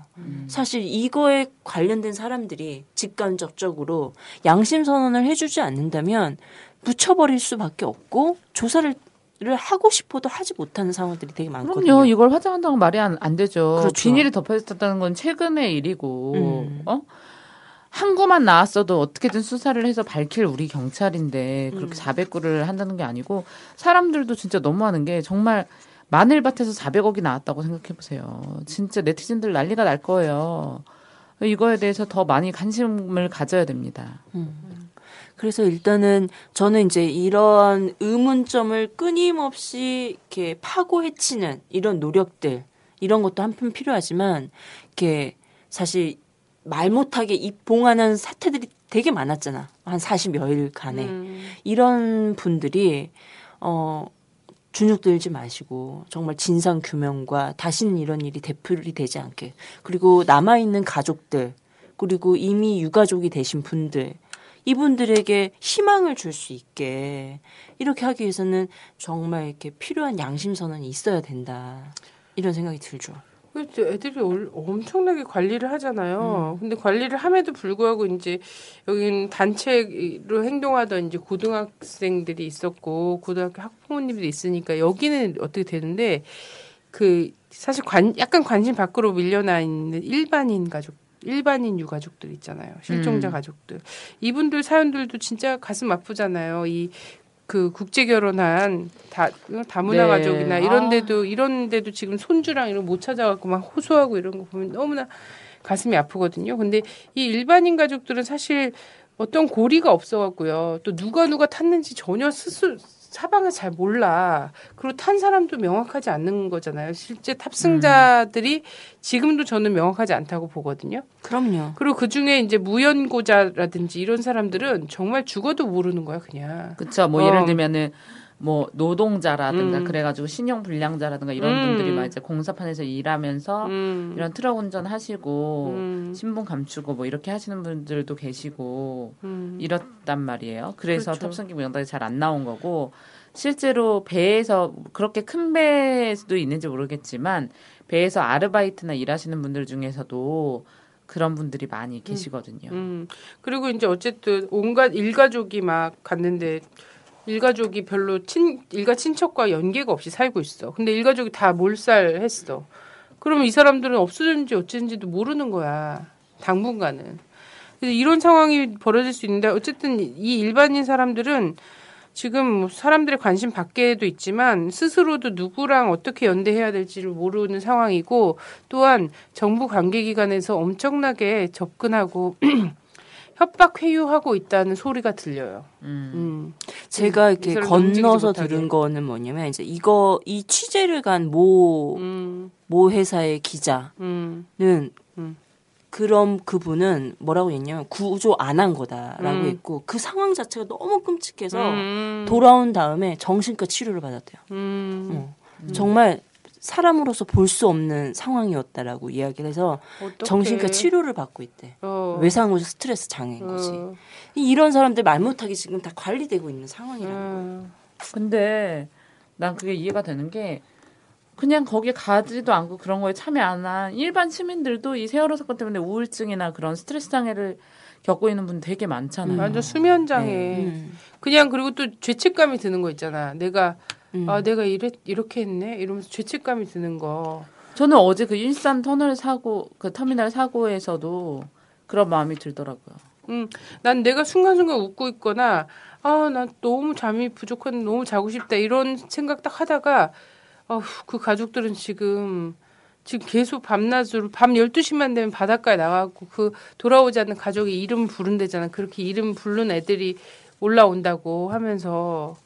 사실 이거에 관련된 사람들이 직간접적으로 양심 선언을 해주지 않는다면 묻혀버릴 수밖에 없고 조사를 를 하고 싶어도 하지 못하는 상황들이 되게 많거든요. 그럼요. 이걸 화장한다고 말이 안, 안 되죠. 그렇죠. 비닐이 덮여졌다는 건 최근의 일이고, 음. 어? 항구만 나왔어도 어떻게든 수사를 해서 밝힐 우리 경찰인데 그렇게 400구를 한다는 게 아니고 사람들도 진짜 너무하는 게 정말 마늘밭에서 400억이 나왔다고 생각해 보세요. 진짜 네티즌들 난리가 날 거예요. 이거에 대해서 더 많이 관심을 가져야 됩니다. 그래서 일단은 저는 이제 이런 의문점을 끊임없이 이렇게 파고 헤치는 이런 노력들 이런 것도 한편 필요하지만 이렇게 사실 말 못하게 입봉하는 사태들이 되게 많았잖아. 한 40여일간에. 음. 이런 분들이 어 주눅 들지 마시고 정말 진상 규명과 다시는 이런 일이 되풀이 되지 않게 그리고 남아 있는 가족들 그리고 이미 유가족이 되신 분들 이분들에게 희망을 줄 수 있게 이렇게 하기 위해서는 정말 이렇게 필요한 양심 선언이 있어야 된다 이런 생각이 들죠. 그렇죠. 애들이 얼- 엄청나게 관리를 하잖아요. 근데 관리를 함에도 불구하고 이제 여기는 단체로 행동하던 이제 고등학생들이 있었고 고등학교 학부모님들이 있으니까 여기는 어떻게 되는데 그 사실 관 약간 관심 밖으로 밀려나 있는 일반인 가족 일반인 유가족들 있잖아요. 실종자 음. 가족들. 이분들 사연들도 진짜 가슴 아프잖아요. 이 그 국제 결혼한 다 다문화 네. 가족이나 이런 아. 데도 이런 데도 지금 손주랑 이런 거못 찾아갖고 막 호소하고 이런 거 보면 너무나 가슴이 아프거든요. 근데 이 일반인 가족들은 사실 어떤 고리가 없어갖고요. 또 누가 누가 탔는지 전혀 스스로 사방을 잘 몰라. 그리고 탄 사람도 명확하지 않는 거잖아요. 실제 탑승자들이 지금도 저는 명확하지 않다고 보거든요. 그럼요. 그리고 그 중에 이제 무연고자라든지 이런 사람들은 정말 죽어도 모르는 거야, 그냥. 그쵸. 뭐 어. 예를 들면은 뭐 노동자라든가 음. 그래가지고 신용 불량자라든가 이런 음. 분들이 막 이제 공사판에서 일하면서 음. 이런 트럭 운전 하시고 음. 신분 감추고 뭐 이렇게 하시는 분들도 계시고 음. 이렇단 말이에요. 그래서 그렇죠. 탑승기 명단이 잘 안 나온 거고 실제로 배에서 그렇게 큰 배도 있는지 모르겠지만 배에서 아르바이트나 일하시는 분들 중에서도 그런 분들이 많이 계시거든요. 음. 그리고 이제 어쨌든 온갖 일가족이 막 갔는데 일가족이 별로 친 일가 친척과 연계가 없이 살고 있어. 근데 일가족이 다 몰살했어. 그러면 이 사람들은 없어졌는지 어쨌는지도 모르는 거야. 당분간은. 그래서 이런 상황이 벌어질 수 있는데 어쨌든 이 일반인 사람들은 지금 뭐 사람들의 관심 밖에도 있지만 스스로도 누구랑 어떻게 연대해야 될지를 모르는 상황이고 또한 정부 관계기관에서 엄청나게 접근하고 협박 회유하고 있다는 소리가 들려요. 음. 음. 제가 이렇게 이사를 움직이지 건너서. 들은 거는 뭐냐면 이제 이거 이 취재를 간모 음. 모 회사의 기자는 음. 음. 그럼 그분은 뭐라고 했냐면 구조 안 한 거다라고 음. 했고 그 상황 자체가 너무 끔찍해서 음. 돌아온 다음에 정신과 치료를 받았대요. 음. 어. 정말 사람으로서 볼 수 없는 상황이었다라고 이야기를 해서 어떡해. 정신과 치료를 받고 있대. 어. 외상후 스트레스 장애인 거지. 어. 이런 사람들 말 못하게 지금 다 관리되고 있는 상황이라는 거예요. 음. 근데 난 그게 이해가 되는 게 그냥 거기 가지도 않고 그런 거에 참여 안 한 일반 시민들도 이 세월호 사건 때문에 우울증이나 그런 스트레스 장애를 겪고 있는 분 되게 많잖아요. 완전 수면 장애. 음. 그냥 그리고 또 죄책감이 드는 거 있잖아. 내가 음. 아 내가 이래 이렇게 했네 이러면서 죄책감이 드는 거. 저는 어제 그 일산 터널 사고 그 터미널 사고에서도 그런 마음이 들더라고요. 음, 난 내가 순간순간 웃고 있거나 아 난 너무 잠이 부족한 너무 자고 싶다 이런 생각 딱 하다가 어후, 그 가족들은 지금 지금 계속 밤낮으로 밤 12시만 되면 바닷가에 나가고 그 돌아오지 않는 가족이 이름 부른대잖아. 그렇게 이름 부른 애들이 올라온다고 하면서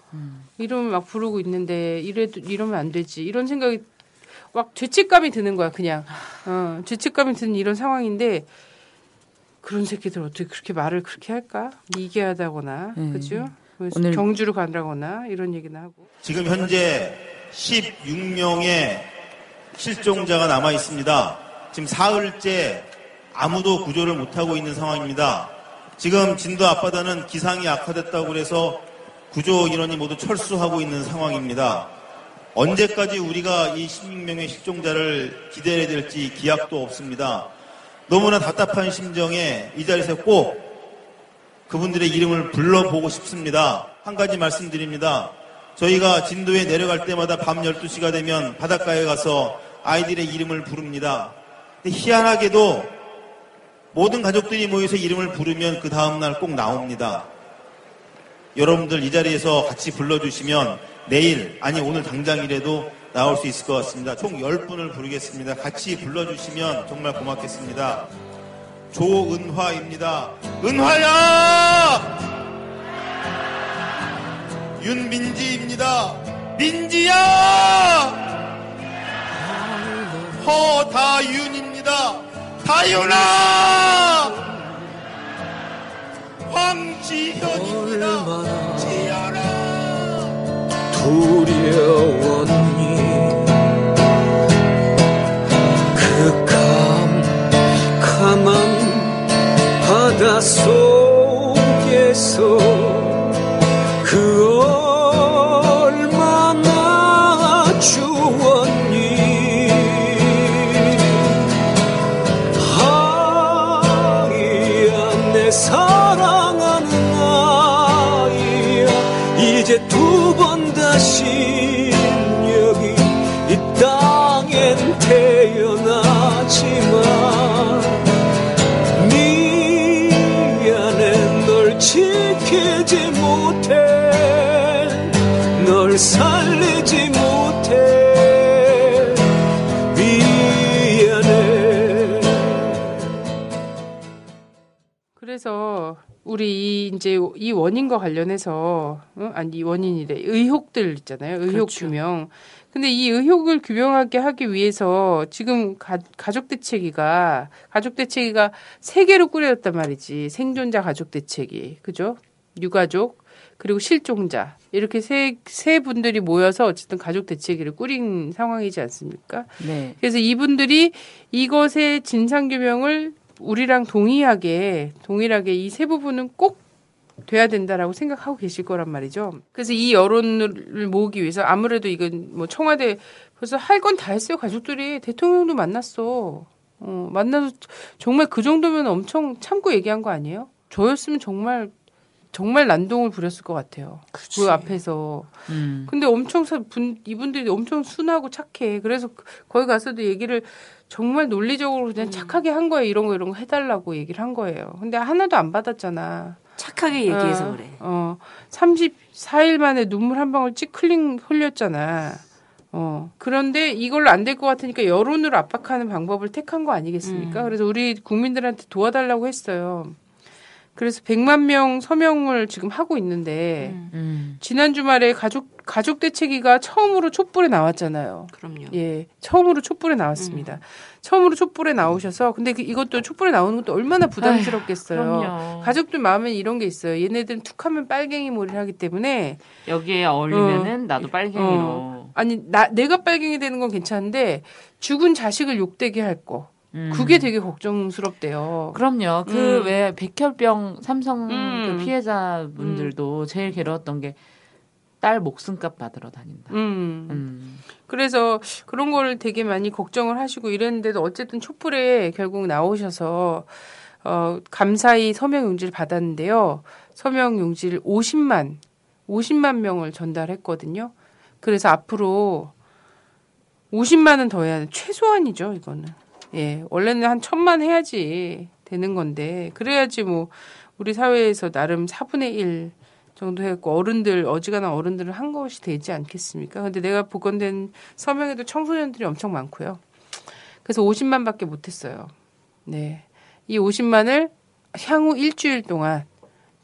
이름을 막 부르고 있는데 이래도 이러면 안 되지. 이런 생각이 막 죄책감이 드는 거야, 그냥. 어, 죄책감이 드는 이런 상황인데 그런 새끼들 어떻게 그렇게 말을 그렇게 할까? 미개하다거나, 음. 그죠? 오늘- 경주를 간다거나 이런 얘기는 하고. 지금 현재 16명의 실종자가 남아 있습니다. 지금 사흘째 아무도 구조를 못하고 있는 상황입니다. 지금 진도 앞바다는 기상이 악화됐다고 그래서 구조 인원이 모두 철수하고 있는 상황입니다. 언제까지 우리가 이 16명의 실종자를 기다려야 될지 기약도 없습니다. 너무나 답답한 심정에 이 자리에서 꼭 그분들의 이름을 불러보고 싶습니다. 한 가지 말씀드립니다. 저희가 진도에 내려갈 때마다 밤 12시가 되면 바닷가에 가서 아이들의 이름을 부릅니다. 희한하게도 모든 가족들이 모여서 이름을 부르면 그 다음날 꼭 나옵니다. 여러분들 이 자리에서 같이 불러주시면 내일, 아니 오늘 당장이라도 나올 수 있을 것 같습니다. 총 10분을 부르겠습니다. 같이 불러주시면 정말 고맙겠습니다. 조은화입니다. 은화야! 윤민지입니다. 민지야! 허다윤입니다. 다윤아! 황지현입니다. 지현아! 두려웠 그래서 우리 이 이제 이 원인과 관련해서 어? 아니 이 원인이래 의혹들 있잖아요. 의혹 그렇죠. 규명. 근데 이 의혹을 규명하게 하기 위해서 지금 가, 가족 대책위가 가족 대책위가 세 개로 꾸려졌단 말이지. 생존자 가족 대책위. 그죠? 유가족 그리고 실종자 이렇게 세, 세 분들이 모여서 어쨌든 가족 대책위를 꾸린 상황이지 않습니까? 네. 그래서 이분들이 이것의 진상 규명을 우리랑 동의하게 동일하게 이 세 부분은 꼭 돼야 된다라고 생각하고 계실 거란 말이죠. 그래서 이 여론을 모으기 위해서 아무래도 이건 뭐 청와대 벌써 할 건 다 했어요. 가족들이 대통령도 만났어. 어, 만나서 정말 그 정도면 엄청 참고 얘기한 거 아니에요? 저였으면 정말 정말 난동을 부렸을 것 같아요. 그 앞에서. 음. 근데 엄청 사- 분, 이분들이 엄청 순하고 착해. 그래서 그- 거기 가서도 얘기를 정말 논리적으로 그냥 착하게 한 거예요. 이런 거 이런 거 해달라고 얘기를 한 거예요. 근데 하나도 안 받았잖아. 착하게 얘기해서 어, 그래. 어, 34일 만에 눈물 한 방울 찌클링 흘렸잖아. 어. 그런데 이걸로 안 될 것 같으니까 여론으로 압박하는 방법을 택한 거 아니겠습니까? 음. 그래서 우리 국민들한테 도와달라고 했어요. 그래서 100만 명 서명을 지금 하고 있는데 음. 지난 주말에 가족 가족 대책위가 처음으로 촛불에 나왔잖아요. 그럼요. 예, 처음으로 촛불에 나왔습니다. 처음으로 촛불에 나오셔서 근데 그 이것도 촛불에 나오는 것도 얼마나 부담스럽겠어요. 그럼요. 가족들 마음엔 이런 게 있어요. 얘네들은 툭하면 빨갱이 몰이를 하기 때문에 여기에 어울리면은 나도 빨갱이로. 어. 아니 나 내가 빨갱이 되는 건 괜찮은데 죽은 자식을 욕되게 할 거. 음. 그게 되게 걱정스럽대요. 그럼요. 그 음. 왜 백혈병 삼성 음. 그 피해자분들도 제일 괴로웠던 게 딸 목숨값 받으러 다닌다. 음. 음. 그래서 그런 거를 되게 많이 걱정을 하시고 이랬는데도 어쨌든 촛불에 결국 나오셔서 어 감사히 서명 용지를 받았는데요. 서명 용지를 50만 50만 명을 전달했거든요. 그래서 앞으로 50만은 더 해야 돼. 최소한이죠, 이거는. 예. 원래는 한 천만 해야지 되는 건데 그래야지 뭐 우리 사회에서 나름 4분의 1 정도 했고 어른들 어지간한 어른들을 한 것이 되지 않겠습니까? 근데 내가 복권된 서명에도 청소년들이 엄청 많고요. 그래서 50만 밖에 못했어요. 네, 이 50만을 향후 일주일 동안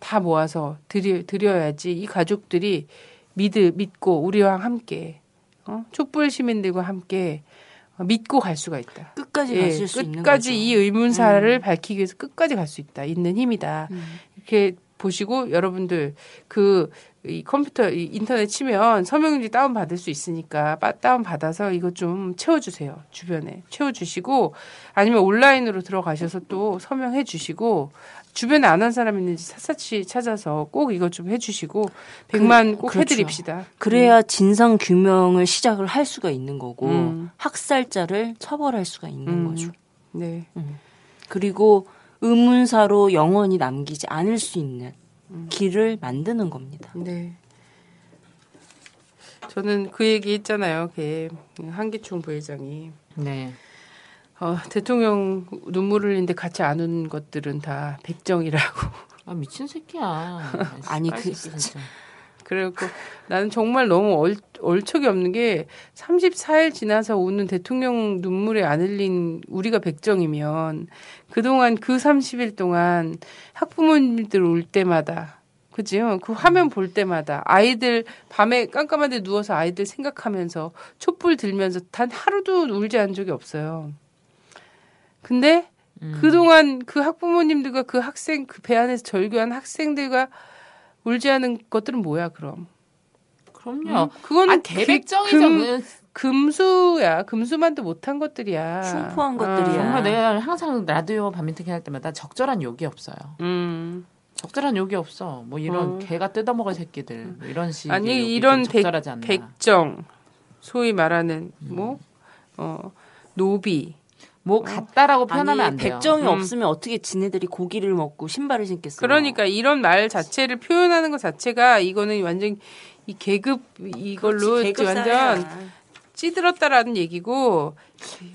다 모아서 드려, 드려야지 이 가족들이 믿 믿고 우리와 함께 어? 촛불 시민들과 함께 어, 믿고 갈 수가 있다. 끝까지 예, 가실 수 있는 끝까지 거죠. 이 의문사를 음. 밝히기 위해서 끝까지 갈 수 있다. 있는 힘이다. 음. 이렇게 보시고 여러분들 그 이 컴퓨터 이 인터넷 치면 서명용지 다운 받을 수 있으니까 빠- 다운 받아서 이거 좀 채워주세요 주변에 채워주시고 아니면 온라인으로 들어가셔서 또 서명해 주시고 주변에 안 한 사람 있는지 샅샅이 찾아서 꼭 이거 좀 해주시고 백만 꼭 그렇죠. 해드립시다. 그래야 진상 규명을 시작을 할 수가 있는 거고 음. 학살자를 처벌할 수가 있는 음. 거죠. 네. 그리고 의문사로 영원히 남기지 않을 수 있는 음. 길을 만드는 겁니다. 네. 저는 그 얘기 했잖아요. 걔 한기총 부회장이 네. 어, 대통령 눈물 흘리는데 같이 안운 것들은 다 백정이라고. 아 미친 새끼야. 아니, 그 진짜. 그래갖고 나는 정말 너무 얼, 얼척이 없는 게 34일 지나서 우는 대통령 눈물에 안 흘린 우리가 백정이면 그동안 그 30일 동안 학부모님들 올 때마다 그지요? 그 화면 볼 때마다 아이들 밤에 깜깜한데 누워서 아이들 생각하면서 촛불 들면서 단 하루도 울지 않은 적이 없어요. 근데 음. 그동안 그 학부모님들과 그 학생 그 배 안에서 절교한 학생들과 울지 않은 것들은 뭐야 그럼? 그럼요. 음, 그거는 아 대백정이죠. 금- 그건 금수야. 금수만도 못한 것들이야. 흉포한 어. 것들이야. 정말 내가 항상 라디오 반민특위 할 때마다 적절한 욕이 없어요. 음. 적절한 욕이 없어. 뭐 이런 어. 개가 뜯어먹을 새끼들 뭐 이런 식의 아니 욕이 이런 좀 백, 적절하지 않나. 백정 소위 말하는 음. 뭐 어, 노비 뭐 같다라고 표현하면 안 돼요. 백정이 음. 없으면 어떻게 지네들이 고기를 먹고 신발을 신겠어요? 그러니까 이런 말 자체를 표현하는 것 자체가 이거는 완전 이 계급 이걸로 그렇지, 계급 완전. 찌들었다라는 얘기고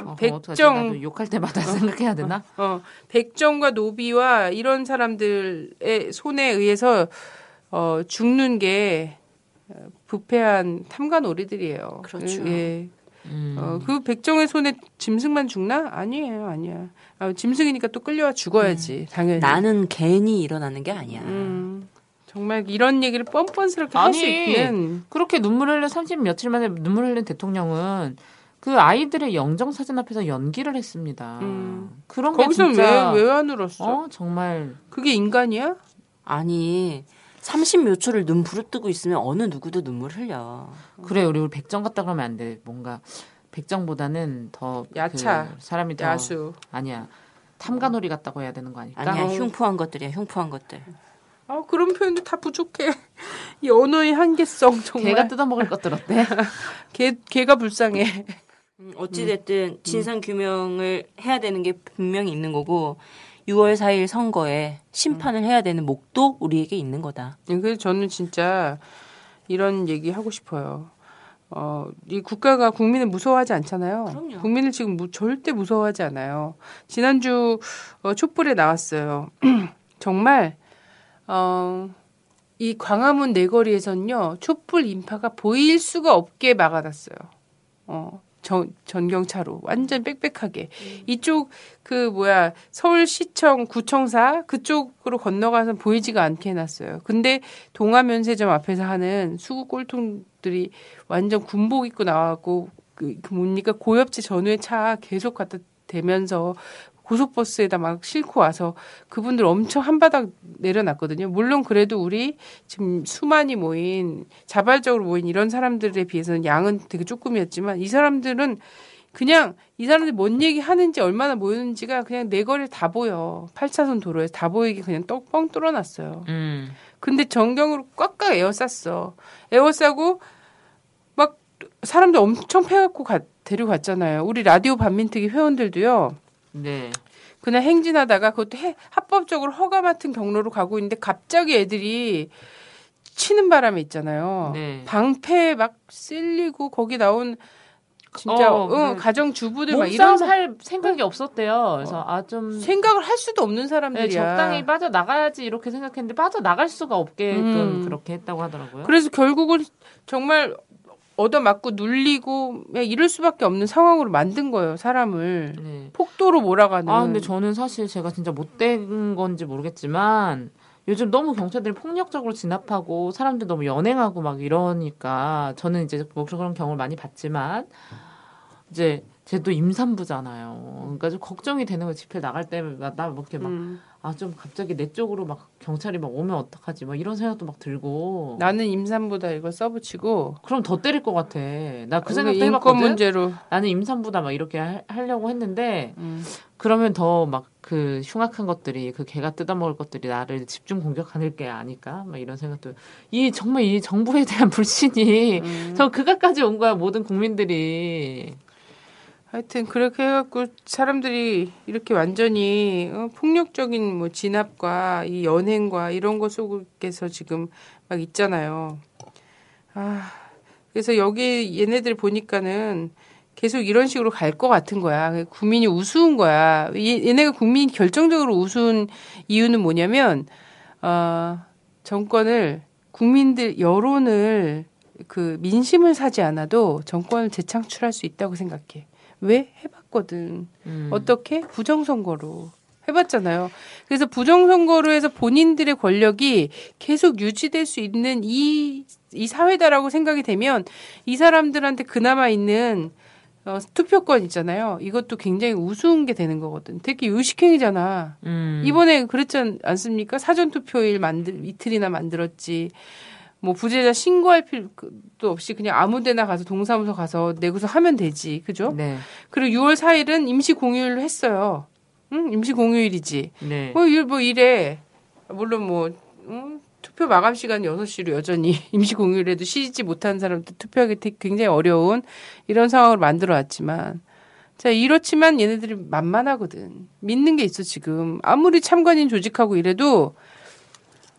어, 백정- 욕할 때마다 생각해야 되나? 어, 백정과 노비와 이런 사람들의 손에 의해서 어, 죽는 게 어, 부패한 탐관오리들이에요. 그렇죠. 예. 음. 어, 그 백정의 손에 짐승만 죽나? 아니에요, 아니야. 아, 짐승이니까 또 끌려와 죽어야지, 당연히. 나는 괜히 일어나는 게 아니야. 음, 정말 이런 얘기를 뻔뻔스럽게 할 수 있는. 그렇게 눈물 흘린 30 며칠 만에 눈물 흘린 대통령은 그 아이들의 영정 사진 앞에서 연기를 했습니다. 음. 그런 게 거기서 진짜 왜, 왜 안 울었어? 어 정말 그게 인간이야? 아니 30몇 초를 눈 부릅뜨고 있으면 어느 누구도 눈물 흘려. 그래 우리 우리 백정 같다 그러면 안 돼. 뭔가 백정보다는 더 야차. 그 사람이 더 야수. 아니야 탐관오리 같다고 해야 되는 거 아닐까? 아니야 어. 흉포한 것들이야 흉포한 것들. 아, 그런 표현도 다 부족해. 이 언어의 한계성, 정말. 개가 뜯어먹을 것들 어때? 개, 개가 불쌍해. 음, 어찌됐든 진상 규명을 해야 되는 게 분명히 있는 거고 6월 4일 선거에 심판을 해야 되는 목도 우리에게 있는 거다. 예, 그래서 저는 진짜 이런 얘기 하고 싶어요. 어, 이 국가가 국민을 무서워하지 않잖아요. 그럼요. 국민을 지금 무- 절대 무서워하지 않아요. 지난주 어, 촛불에 나왔어요. 정말 어, 이 광화문 내거리에서는요 촛불 인파가 보일 수가 없게 막아놨어요. 어, 전, 전경차로 완전 빽빽하게 이쪽 그 뭐야 서울시청 구청사 그쪽으로 건너가서 보이지가 않게 해놨어요. 근데 동아면세점 앞에서 하는 수구 꼴통들이 완전 군복 입고 나와갖고 그, 그 뭡니까 고엽제 전후에 차 계속 갖다 대면서 고속버스에다 막 싣고 와서 그분들 엄청 한바닥 내려놨거든요. 물론 그래도 우리 지금 수많이 모인 자발적으로 모인 이런 사람들에 비해서는 양은 되게 조금이었지만 이 사람들은 그냥 이 사람들이 뭔 얘기 하는지 얼마나 모였는지가 그냥 내 거리에 다 보여. 8차선 도로에 다 보이게 그냥 떡뻥 뚫어놨어요. 음. 근데 전경으로 꽉꽉 에워쌌어. 에워싸고 막 사람들 엄청 패갖고 가, 데려갔잖아요. 우리 라디오 반민특위 회원들도요. 네. 그냥 행진하다가 그것도 해, 합법적으로 허가 맡은 경로로 가고 있는데 갑자기 애들이 치는 바람에 있잖아요. 네. 방패 막 쓸리고 거기 나온 진짜 어, 응, 그 가정 주부들 막 이런 할 생각이 없었대요. 그래서 아좀 생각을 할 수도 없는 사람들이야. 네, 적당히 빠져 나가야지 이렇게 생각했는데 빠져 나갈 수가 없게끔 음. 그렇게 했다고 하더라고요. 그래서 결국은 정말 얻어맞고 눌리고 이럴 수밖에 없는 상황으로 만든 거예요, 사람을. 네. 폭도로 몰아가는. 아 근데 저는 사실 제가 진짜 못된 건지 모르겠지만 요즘 너무 경찰들이 폭력적으로 진압하고 사람들 너무 연행하고 막 이러니까 저는 이제 뭐 그런 경우를 많이 봤지만 이제 제또 임산부잖아요. 그러니까 좀 걱정이 되는 거예요. 집회 나갈 때마다 뭐 이렇게 막 음. 아좀 갑자기 내 쪽으로 막 경찰이 막 오면 어떡하지 막 이런 생각도 막 들고 나는 임산부다 이거 써붙이고 그럼 더 때릴 것 같아. 나 그 생각도 해봤거든. 문제로 나는 임산부다 막 이렇게 하, 하려고 했는데 음. 그러면 더 막 그 흉악한 것들이 그 개가 뜯어먹을 것들이 나를 집중 공격하는 게 아닐까 막 이런 생각도 이 정말 이 정부에 대한 불신이 음. 저 그가까지 온 거야 모든 국민들이 하여튼 그렇게 해갖고 사람들이 이렇게 완전히 어, 폭력적인 뭐 진압과 이 연행과 이런 것 속에서 지금 막 있잖아요. 아 그래서 여기 얘네들 보니까는 계속 이런 식으로 갈 것 같은 거야. 국민이 우스운 거야. 얘- 얘네가 국민이 결정적으로 우스운 이유는 뭐냐면 어, 정권을 국민들 여론을 그 민심을 사지 않아도 정권을 재창출할 수 있다고 생각해. 왜 해봤거든. 음. 어떻게 부정선거로 해봤잖아요. 그래서 부정선거로 해서 본인들의 권력이 계속 유지될 수 있는 이, 이 사회다라고 생각이 되면 이 사람들한테 그나마 있는 어, 투표권 있잖아요. 이것도 굉장히 우스운 게 되는 거거든. 특히 의식행위잖아. 음. 이번에 그랬지 않습니까? 사전 투표일 만들 이틀이나 만들었지. 뭐 부재자 신고할 필요도 없이 그냥 아무데나 가서 동사무소 가서 내고서 하면 되지. 그죠? 네. 그리고 6월 4일은 임시 공휴일로 했어요. 응? 임시 공휴일이지. 네. 뭐, 일, 뭐 이래. 물론 뭐, 음, 투표 마감 시간 6시로 여전히 임시 공휴일에도 쉬지 못한 사람들 투표하기 굉장히 어려운 이런 상황을 만들어 왔지만 자, 이렇지만 얘네들이 만만하거든. 믿는 게 있어, 지금. 아무리 참관인 조직하고 이래도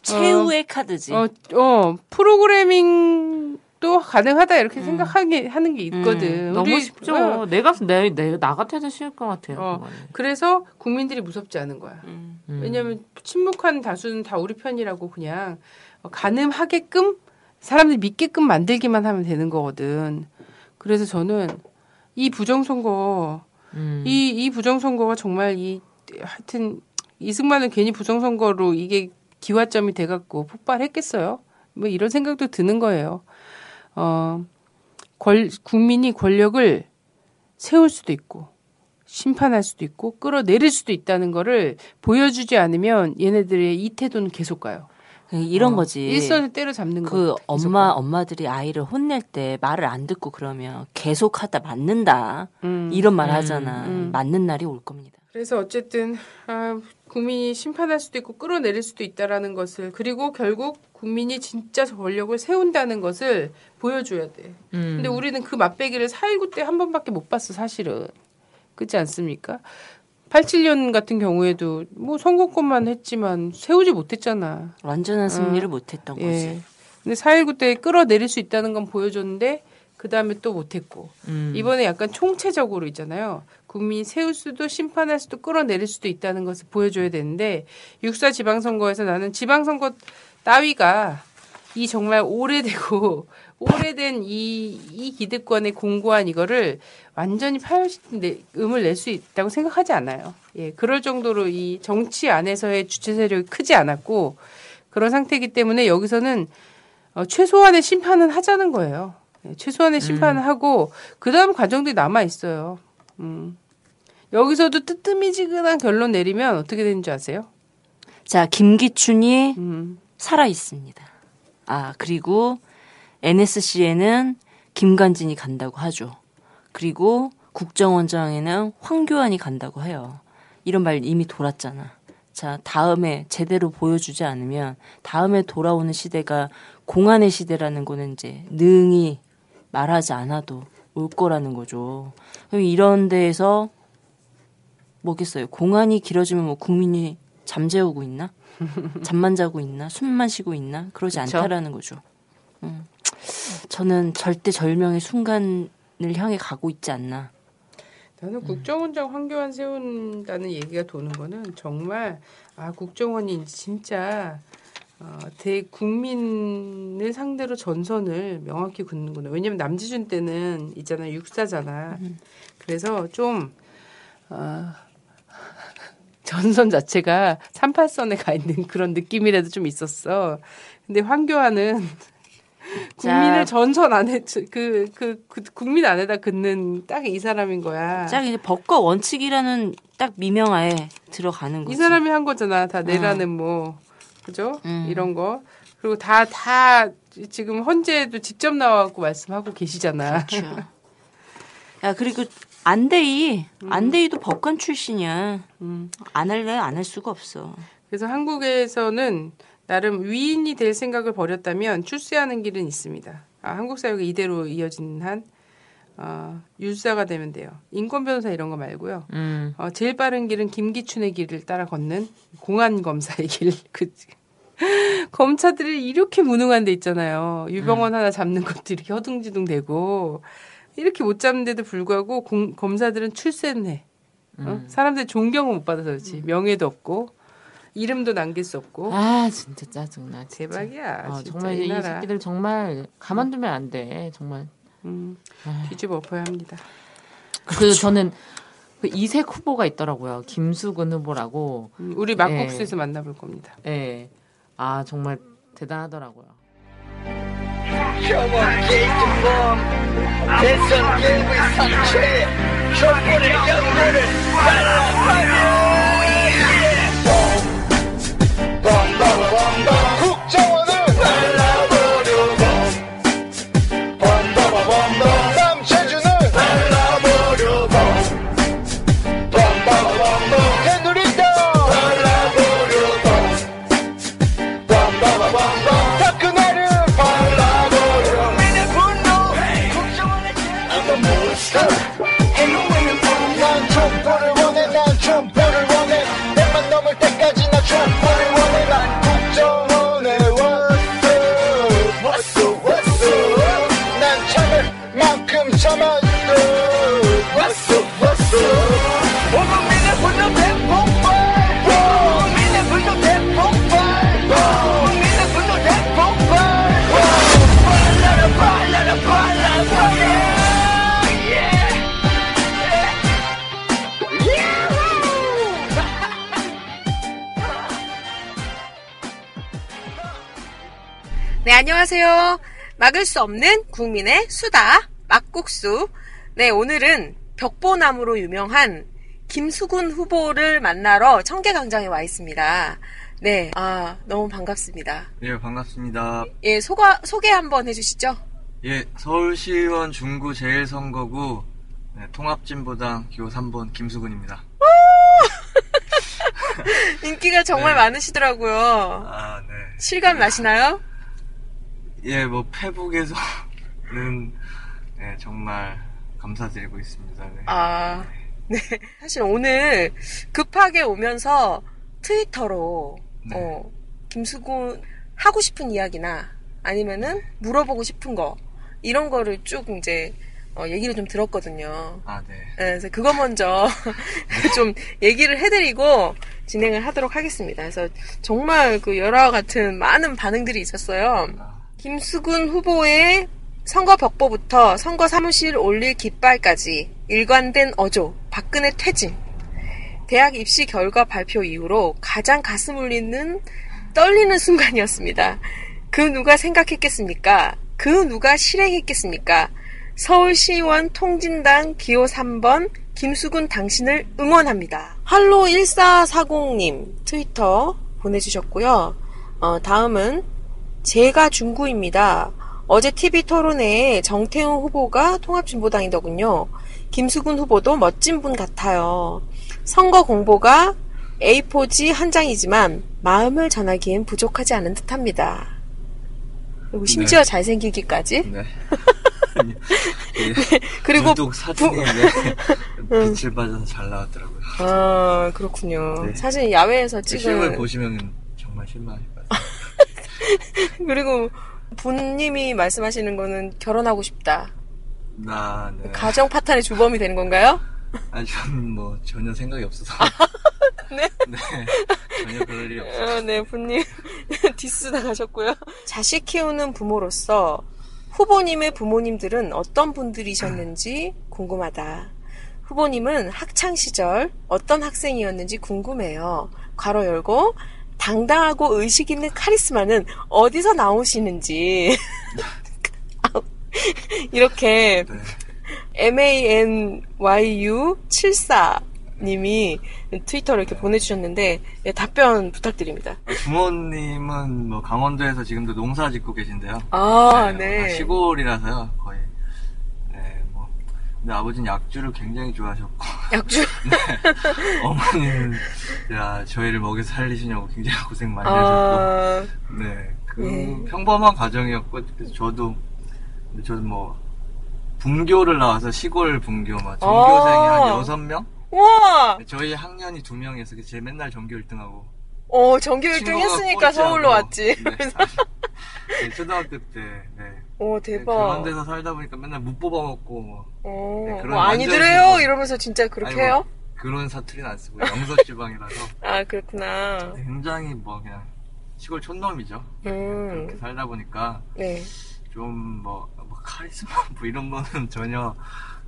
최후의 카드지. 어, 어, 프로그래밍도 가능하다 이렇게 생각하게 하는 게 있거든. 음, 너무 쉽죠. 어, 내가 내, 내, 나 같아도 쉬울 것 같아요. 어. 그래서 국민들이 무섭지 않은 거야. 음. 음. 왜냐하면 침묵한 다수는 다 우리 편이라고 그냥 가늠하게끔 사람들이 믿게끔 만들기만 하면 되는 거거든. 그래서 저는 이 부정선거, 음. 이, 이 부정선거가 정말 이, 하여튼, 이승만은 괜히 부정선거로 이게 기화점이 돼갖고 폭발했겠어요? 뭐 이런 생각도 드는 거예요. 어, 권, 국민이 권력을 세울 수도 있고, 심판할 수도 있고, 끌어내릴 수도 있다는 거를 보여주지 않으면 얘네들의 이 태도는 계속 가요. 이런 어, 거지. 일선을 때려잡는 거. 그 엄마 엄마들이 아이를 혼낼 때 말을 안 듣고 그러면 계속하다 맞는다 음. 이런 말 하잖아. 음. 맞는 날이 올 겁니다. 그래서 어쨌든 아, 국민이 심판할 수도 있고 끌어내릴 수도 있다라는 것을 그리고 결국 국민이 진짜 권력을 세운다는 것을 보여줘야 돼. 음. 근데 우리는 그 맛배기를 4.19 때 한 번밖에 못 봤어 사실은. 그렇지 않습니까? 87년 같은 경우에도 뭐 선거권만 했지만 세우지 못했잖아. 완전한 승리를 못했던 거지. 예. 근데 4.19 때 끌어내릴 수 있다는 건 보여줬는데 그 다음에 또 못했고 음. 이번에 약간 총체적으로 있잖아요. 국민이 세울 수도 심판할 수도 끌어내릴 수도 있다는 것을 보여줘야 되는데 육사 지방선거에서 나는 지방선거 따위가 이 정말 오래되고 오래된 이, 이 기득권의 공고한 이거를 완전히 파열시킨 음을 낼 수 있다고 생각하지 않아요. 예, 그럴 정도로 이 정치 안에서의 주체 세력이 크지 않았고 그런 상태이기 때문에 여기서는 어, 최소한의 심판은 하자는 거예요. 예, 최소한의 심판을 하고 그 다음 과정들이 남아 있어요. 음. 여기서도 뜨뜨미지근한 결론 내리면 어떻게 되는 줄 아세요? 자, 김기춘이 음. 살아 있습니다. 아, 그리고 NSC에는 김관진이 간다고 하죠. 그리고 국정원장에는 황교안이 간다고 해요. 이런 말 이미 돌았잖아. 자, 다음에 제대로 보여주지 않으면 다음에 돌아오는 시대가 공안의 시대라는 거는 이제 능히 말하지 않아도 올 거라는 거죠. 그럼 이런 데에서 뭐겠어요? 공안이 길어지면 뭐 국민이 잠재우고 있나? 잠만 자고 있나? 숨만 쉬고 있나? 그러지 그쵸? 않다라는 거죠. 음. 저는 절대 절명의 순간을 향해 가고 있지 않나. 나는 국정원장 황교안 세운다는 얘기가 도는 거는 정말 아 국정원이 진짜 어, 대국민을 상대로 전선을 명확히 긋는구나. 왜냐면 남지준 때는 있잖아 육사잖아. 그래서 좀 어, 전선 자체가 38선에 가 있는 그런 느낌이라도 좀 있었어. 근데 황교안은 국민을 전선 안에 그, 그, 그 국민 안에다 긋는 딱 이 사람인 거야. 딱 이제 법과 원칙이라는 딱 미명하에 들어가는 거지. 이 사람이 한 거잖아. 다 내라는 뭐 그죠? 이런 거 그리고 다 다 지금 헌재에도 직접 나와갖고 말씀하고 계시잖아. 그렇죠. 야 그리고 안대희 안대희도 법관 출신이야. 음. 안 할래 안 할 수가 없어. 그래서 한국에서는 나름 위인이 될 생각을 버렸다면 출세하는 길은 있습니다. 아, 한국 사회가 이대로 이어진 한 어, 율사가 되면 돼요. 인권 변호사 이런 거 말고요. 음. 어, 제일 빠른 길은 김기춘의 길을 따라 걷는 공안 검사의 길. 그 검사들이 이렇게 무능한 데 있잖아요. 유병원 하나 잡는 것도 이렇게 허둥지둥대고 이렇게 못 잡는데도 불구하고 공- 검사들은 출세는 해. 어? 사람들 존경을 못 받아서 그렇지. 명예도 없고 이름도 남길 수 없고 아 진짜 짜증나. 진짜. 대박이야. 어, 진짜 정말 이 이. 새끼들 정말 가만두면 안 돼. 정말. 음, 뒤집어 엎어야 합니다. 그 저는 그 이색 후보가 있더라고요. 김수근 후보라고. 음, 우리 막국수에서 만나볼 겁니다. 예. 아 정말 대단하더라고요. 혐오 게이트범 대선 일부의 상처에 촛불의 연료를 발라 안녕하세요. 막을 수 없는 국민의 수다, 막국수. 네, 오늘은 벽보나무로 유명한 김수근 후보를 만나러 청계광장에 와 있습니다. 네, 아, 너무 반갑습니다. 예, 반갑습니다. 예, 소가, 소개 한번 해주시죠. 예, 서울시의원 중구 제1선거구 네, 통합진보당 기호 3번 김수근입니다. 인기가 정말 네. 많으시더라고요. 아, 네. 실감 나시나요? 예, 뭐 페북에서는 네, 정말 감사드리고 있습니다. 네. 아, 네. 사실 오늘 급하게 오면서 트위터로, 네. 어, 김수근 하고 싶은 이야기나 아니면은 물어보고 싶은 거, 이런 거를 쭉 이제, 어, 얘기를 좀 들었거든요. 아, 네. 네, 그래서 그거 먼저 좀 얘기를 해드리고 진행을 하도록 하겠습니다. 그래서 정말 그 열화와 같은 많은 반응들이 있었어요. 김수근 후보의 선거 벽보부터 선거 사무실 올릴 깃발까지 일관된 어조, 박근혜 퇴진, 대학 입시 결과 발표 이후로 가장 가슴 울리는 떨리는 순간이었습니다. 그 누가 생각했겠습니까? 그 누가 실행했겠습니까? 서울시의원 통진당 기호 3번 김수근 당신을 응원합니다. 할로 1440님 트위터 보내주셨고요. 어, 다음은 제가 중구입니다. 어제 TV 토론회에 정태훈 후보가 통합진보당이더군요. 김수근 후보도 멋진 분 같아요. 선거 공보가 A4지 한 장이지만 마음을 전하기엔 부족하지 않은 듯합니다. 그리고 심지어 네. 잘생기기까지. 네. 그리고 또 사진이 네, 빛을 받아서 잘 나왔더라고요. 아 그렇군요. 네. 사실 야외에서 실물 찍은 보시면 정말 것 같아요. 그리고 후보님이 말씀하시는 거는 결혼하고 싶다. 아, 네. 가정 파탄의 주범이 되는 건가요? 아, 저는 뭐 전혀 생각이 없어서. 네. 네. 전혀 그럴 일이 없어요. 어, 네, 후보님 디스 당하셨고요. 자식 키우는 부모로서 후보님의 부모님들은 어떤 분들이셨는지 궁금하다. 후보님은 학창 시절 어떤 학생이었는지 궁금해요. 괄호 열고 당당하고 의식 있는 카리스마는 어디서 나오시는지 이렇게 MANYU74 님이 트위터를 이렇게 보내주셨는데 예, 답변 부탁드립니다. 부모님은 뭐 강원도에서 지금도 농사 짓고 계신데요. 아, 뭐 네. 다 시골이라서요, 거의. 네, 뭐. 근데 아버지는 약주를 굉장히 좋아하셨고. 약주? 네. 어머니는, 야, 저희를 먹여 살리시냐고 굉장히 고생 많이 아. 하셨고. 네. 그, 네. 평범한 가정이었고, 그래서 저도, 저도 뭐, 분교를 나와서 시골 분교, 막, 전교생이 아. 한 여섯 명 우와! 저희 학년이 두 명이어서 제 맨날 전교 1등하고. 어, 전교 1등 친구가 했으니까. 서울로 왔지. 네. 네, 초등학교 때, 네. 오, 네, 대박. 그런 데서 살다 보니까 맨날 못 뽑아먹고, 뭐. 어, 네, 그런 뭐 아니더래요? 이러면서 진짜 그렇게 아니, 뭐, 해요? 그런 사투리는 안 쓰고, 영서 지방이라서. 아, 그렇구나. 굉장히 뭐, 그냥, 시골 촌놈이죠. 음. 그렇게 살다 보니까, 네. 좀 뭐, 뭐 카리스마 뭐 이런 거는 전혀,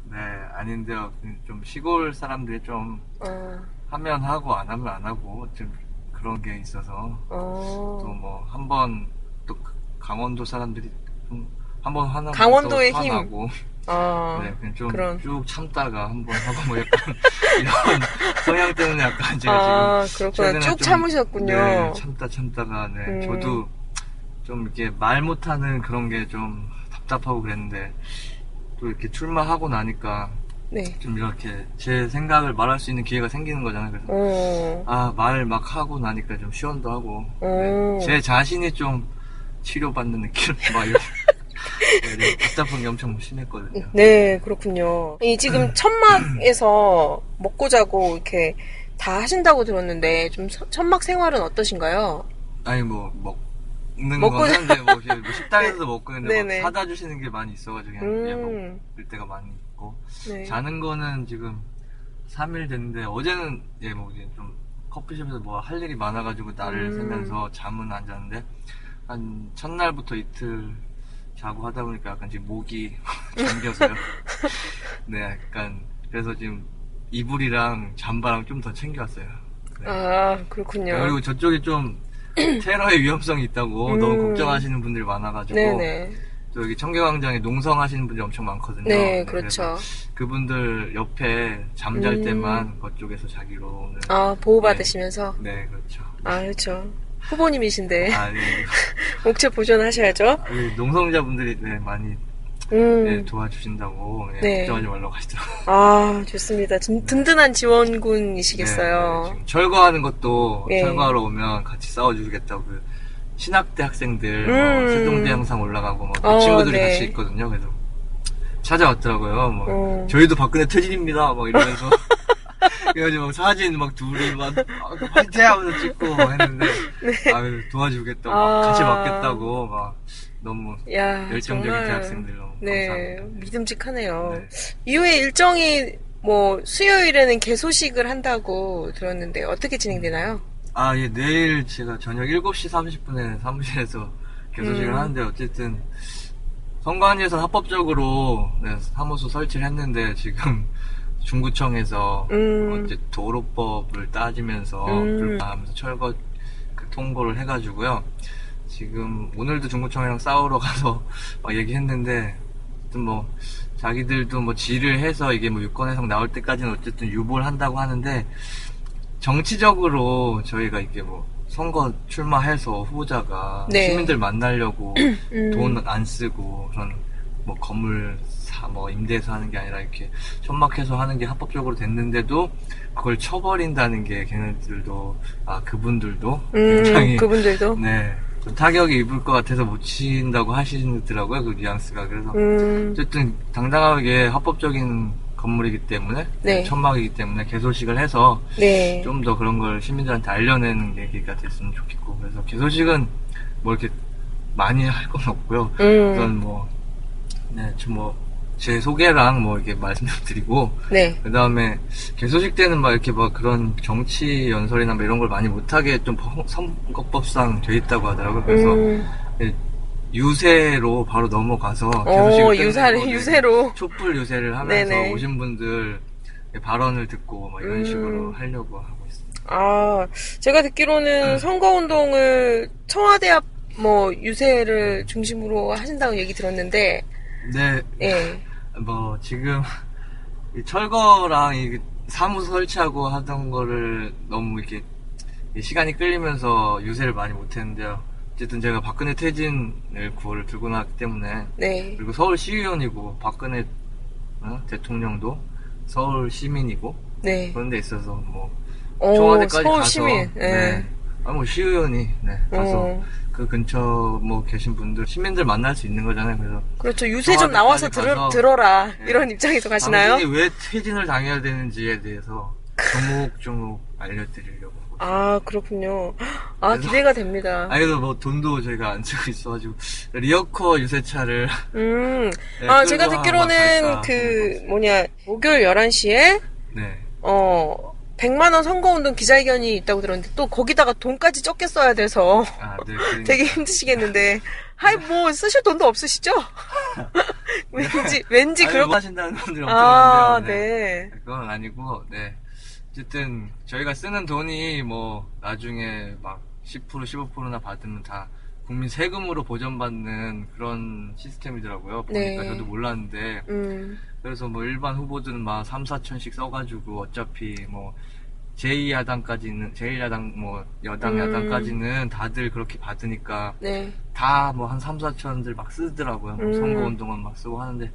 네, 아닌데요. 좀 시골 사람들이 좀, 어, 하면 하고, 안 하면 안 하고, 좀 그런 게 있어서, 어. 또 뭐, 한 번, 또 강원도 사람들이 좀, 한번 화나면 강원도의 또 힘. 화나고, 아, 네, 그냥 좀. 쭉 참다가 한번 하고 뭐 약간 이런 성향 때문에 약간 제가 아, 지금 그렇구나. 쭉 좀, 참으셨군요. 네, 참다 참다가 네, 음. 저도 좀 이렇게 말 못하는 그런 게 좀 답답하고 그랬는데 또 이렇게 출마하고 나니까 네. 좀 이렇게 제 생각을 말할 수 있는 기회가 생기는 거잖아요. 그래서 어, 아말 막 하고 나니까 좀 시원도 하고 어. 네, 제 자신이 좀 치료받는 느낌 막 이런 네, 답답한 게 엄청 심했거든요. 네, 그렇군요. 이 지금 천막에서 먹고 자고 이렇게 다 하신다고 들었는데 좀 서- 천막 생활은 어떠신가요? 아니 뭐 먹는 먹고 건 하는데 뭐, 뭐 식당에서도 먹고 있는데 사다 주시는 게 많이 있어가지고 그냥 예, 음. 먹을 때가 많이 있고 네. 자는 거는 지금 3일 됐는데 어제는 예 뭐 이제 좀 커피숍에서 뭐 할 일이 많아가지고 날을 음. 새면서 잠은 안 잤는데 한 첫날부터 이틀 자고 하다 보니까 약간 지금 목이 잠겨서요. 네, 약간 그래서 지금 이불이랑 잠바랑 좀 더 챙겨왔어요. 네. 아, 그렇군요. 그리고 저쪽이 좀 테러의 위험성이 있다고 음. 너무 걱정하시는 분들이 많아가지고 네네. 또 여기 청계광장에 농성하시는 분들이 엄청 많거든요. 네, 그렇죠. 그분들 옆에 잠잘 음. 때만 그쪽에서 자기로 아, 보호받으시면서? 네, 그렇죠. 아, 그렇죠. 후보님이신데. 아, 네. 옥체 보존하셔야죠. 여기 농성자분들이 네, 많이 음. 네, 도와주신다고 네, 네. 걱정하지 말라고 하시더라고요. 아, 좋습니다. 든, 든든한 지원군이시겠어요. 네, 철거하는 것도 예. 철거하러 오면 같이 싸워주겠다고 그 신학대 학생들 음. 뭐 세종대 항상 올라가고 뭐 그 어, 친구들이 네. 같이 있거든요. 그래서 찾아왔더라고요. 뭐 어. 저희도 박근혜 퇴진입니다. 막 이러면서 그래가지고 막 사진 막 둘이 막 아, 화이팅 하면서 찍고 막 했는데 아, 도와주겠다고 막 네. 아. 같이 맞겠다고 막 너무 야, 열정적인 정말. 대학생들 너무 네, 감사합니다. 믿음직하네요. 이후에 일정이 뭐 수요일에는 개소식을 한다고 들었는데 어떻게 진행되나요? 아, 예, 내일 제가 저녁 7시 30분에 사무실에서 개소식을 음. 하는데 어쨌든 선관위에서 합법적으로 네, 사무소 설치를 했는데 지금 중구청에서 음. 어째 도로법을 따지면서 음. 철거 그 통보를 해가지고요. 지금 오늘도 중구청이랑 싸우러 가서 막 얘기했는데 어쨌든 뭐 자기들도 뭐 질을 해서 이게 뭐 유권 해석 나올 때까지는 어쨌든 유보를 한다고 하는데 정치적으로 저희가 이게 뭐 선거 출마해서 후보자가 네. 시민들 만나려고 음. 돈안 쓰고 그런 뭐 건물 사 뭐 임대해서 하는 게 아니라 이렇게 천막해서 하는 게 합법적으로 됐는데도 그걸 쳐버린다는 게 걔네들도 아 그분들도 음, 굉장히 그분들도. 네. 좀 타격이 입을 것 같아서 못 친다고 하시더라고요, 그 뉘앙스가. 그래서, 음. 어쨌든, 당당하게 합법적인 건물이기 때문에, 네. 천막이기 때문에 개소식을 해서, 네. 좀 더 그런 걸 시민들한테 알려내는 계기가 됐으면 좋겠고, 그래서 개소식은 뭐 이렇게 많이 할 건 없고요. 음. 우선 뭐, 네, 좀 뭐, 제 소개랑 뭐 이렇게 말씀드리고, 네. 그 다음에 개소식 때는 막 이렇게 막 그런 정치 연설이나 뭐 이런 걸 많이 못하게 좀 법- 선거법상 돼 있다고 하더라고요. 그래서 음. 네, 유세로 바로 넘어가서 어, 개소식을 유사를, 유세로. 촛불 유세를 하면서 네네. 오신 분들 발언을 듣고 막 이런 음. 식으로 하려고 하고 있습니다. 아, 제가 듣기로는 선거 운동을 청와대 앞 뭐 유세를 중심으로 하신다고 얘기 들었는데, 네, 예. 뭐 지금 이 철거랑 이 사무소 설치하고 하던 거를 너무 이렇게 이 시간이 끌리면서 유세를 많이 못했는데요. 어쨌든 제가 박근혜 퇴진을 구호를 들고 나왔기 때문에 네. 그리고 서울 시의원이고 박근혜 어? 대통령도 서울 시민이고 네. 그런 데 있어서 뭐 어, 청와대까지 서울 가서 시민. 예. 네. 아, 뭐 시의원이 네, 가서 어. 그 근처 뭐 계신 분들 시민들 만날 수 있는 거잖아요. 그래서 그렇죠. 유세 좀 나와서 들어, 들어라. 네. 이런 입장에서 가시나요? 당신이 왜 퇴진을 당해야 되는지에 대해서 조목조목 알려드리려고. 아, 그렇군요. 아, 그래서- 기대가 됩니다. 아니, 그래도 뭐 돈도 저희가 안 쓰고 있어가지고 리어커 유세차를 음. 네, 아, 제가 듣기로는 그, 뭐냐, 목요일 11시에, 네. 어, 100만 원 선거운동 기자회견이 있다고 들었는데, 또 거기다가 돈까지 적게 써야 돼서 아, 네. 그러니까. 되게 힘드시겠는데, 하이, 뭐, 쓰실 돈도 없으시죠? 왠지, 왠지 그럴 뭐 하신다는 엄청 아, 많은데요. 네. 그건 아니고, 네. 어쨌든 저희가 쓰는 돈이 뭐 나중에 막 10% 15%나 받으면 다 국민 세금으로 보전받는 그런 시스템이더라고요. 보니까 네. 저도 몰랐는데 음, 그래서 뭐 일반 후보들은 막 3, 4천씩 써가지고 어차피 뭐 제2야당까지는 제1야당 뭐 여당 음. 야당까지는 다들 그렇게 받으니까 네. 다뭐 한 3, 4천들 막 쓰더라고요. 뭐 음. 선거운동은 막 쓰고 하는데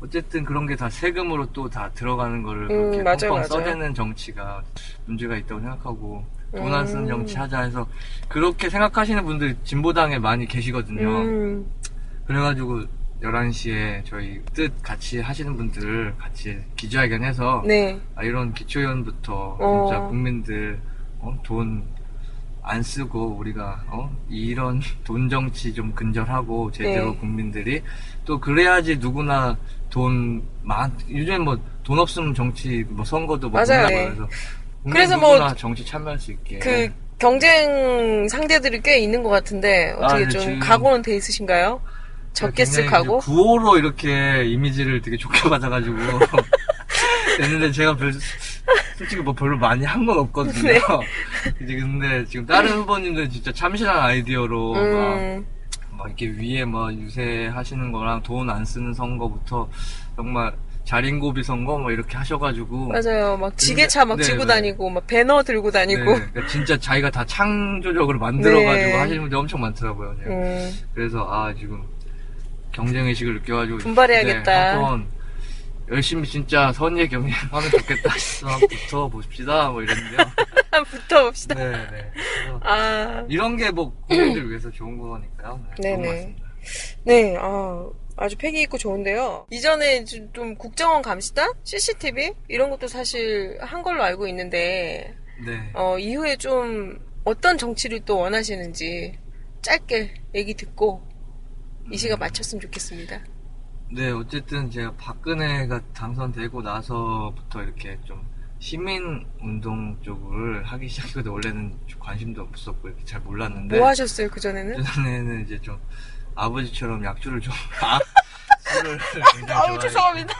어쨌든 그런 게 다 세금으로 또 다 들어가는 거를 음, 그렇게 맞아요, 펑펑 맞아요. 써대는 정치가 문제가 있다고 생각하고 돈 안 쓰는 음. 정치 하자 해서 그렇게 생각하시는 분들 진보당에 많이 계시거든요. 음, 그래가지고 11시에 저희 뜻 같이 하시는 분들 같이 기자회견해서 네. 아, 이런 기초연부터 어. 진짜 국민들 어, 돈 안 쓰고 우리가 어, 이런 돈 정치 좀 근절하고 제대로 네. 국민들이 또 그래야지 누구나 돈 많 요즘 뭐돈 없으면 정치 뭐 선거도 뭐 맞아요. 네. 그래서 그래서 뭐 누구나 정치 참여할 수 있게 그, 경쟁 상대들이 꽤 있는 것 같은데, 어떻게 아, 네, 좀 각오는 돼 있으신가요? 적게 쓸 각오? 구호로 이렇게 이미지를 되게 좋게 받아가지고 됐는데 제가 별 솔직히 뭐 별로 많이 한 건 없거든요. 네. 이제 근데 지금 다른 후보님들 진짜 참신한 아이디어로 막, 음, 막 이렇게 위에 뭐 유세하시는 거랑 돈 안 쓰는 선거부터 정말 자린고비 선거 뭐 이렇게 하셔가지고 맞아요. 막 지게차 막 네, 지고 네. 다니고, 막 배너 들고 다니고. 네, 그러니까 진짜 자기가 다 창조적으로 만들어가지고 네. 하시는 분들 엄청 많더라고요. 네. 음, 그래서 아 지금 경쟁의식을 느껴가지고 분발해야겠다. 네, 한번 열심히 진짜 선의의 경쟁하면 좋겠다 해서 한번 붙어봅시다 뭐 이랬는데요 붙어봅시다. 네, 네. 아, 이런 게 뭐 국민들 위해서 좋은 거니까요 네, 네네. 같습니다. 네, 아, 아주 패기 있고 좋은데요. 이전에 좀- 좀 국정원 감시단? CCTV? 이런 것도 사실 한 걸로 알고 있는데, 네. 어, 이후에 좀 어떤 정치를 또 원하시는지 짧게 얘기 듣고 이 시간 마쳤으면 좋겠습니다. 네, 어쨌든 제가 박근혜가 당선되고 나서부터 이렇게 좀 시민 운동 쪽을 하기 시작했거든 원래는 관심도 없었고 이렇게 잘 몰랐는데 뭐 하셨어요 그 전에는? 그 전에는 이제 좀 아버지처럼 약주를 좀 아, 술을 아우 죄송합니다.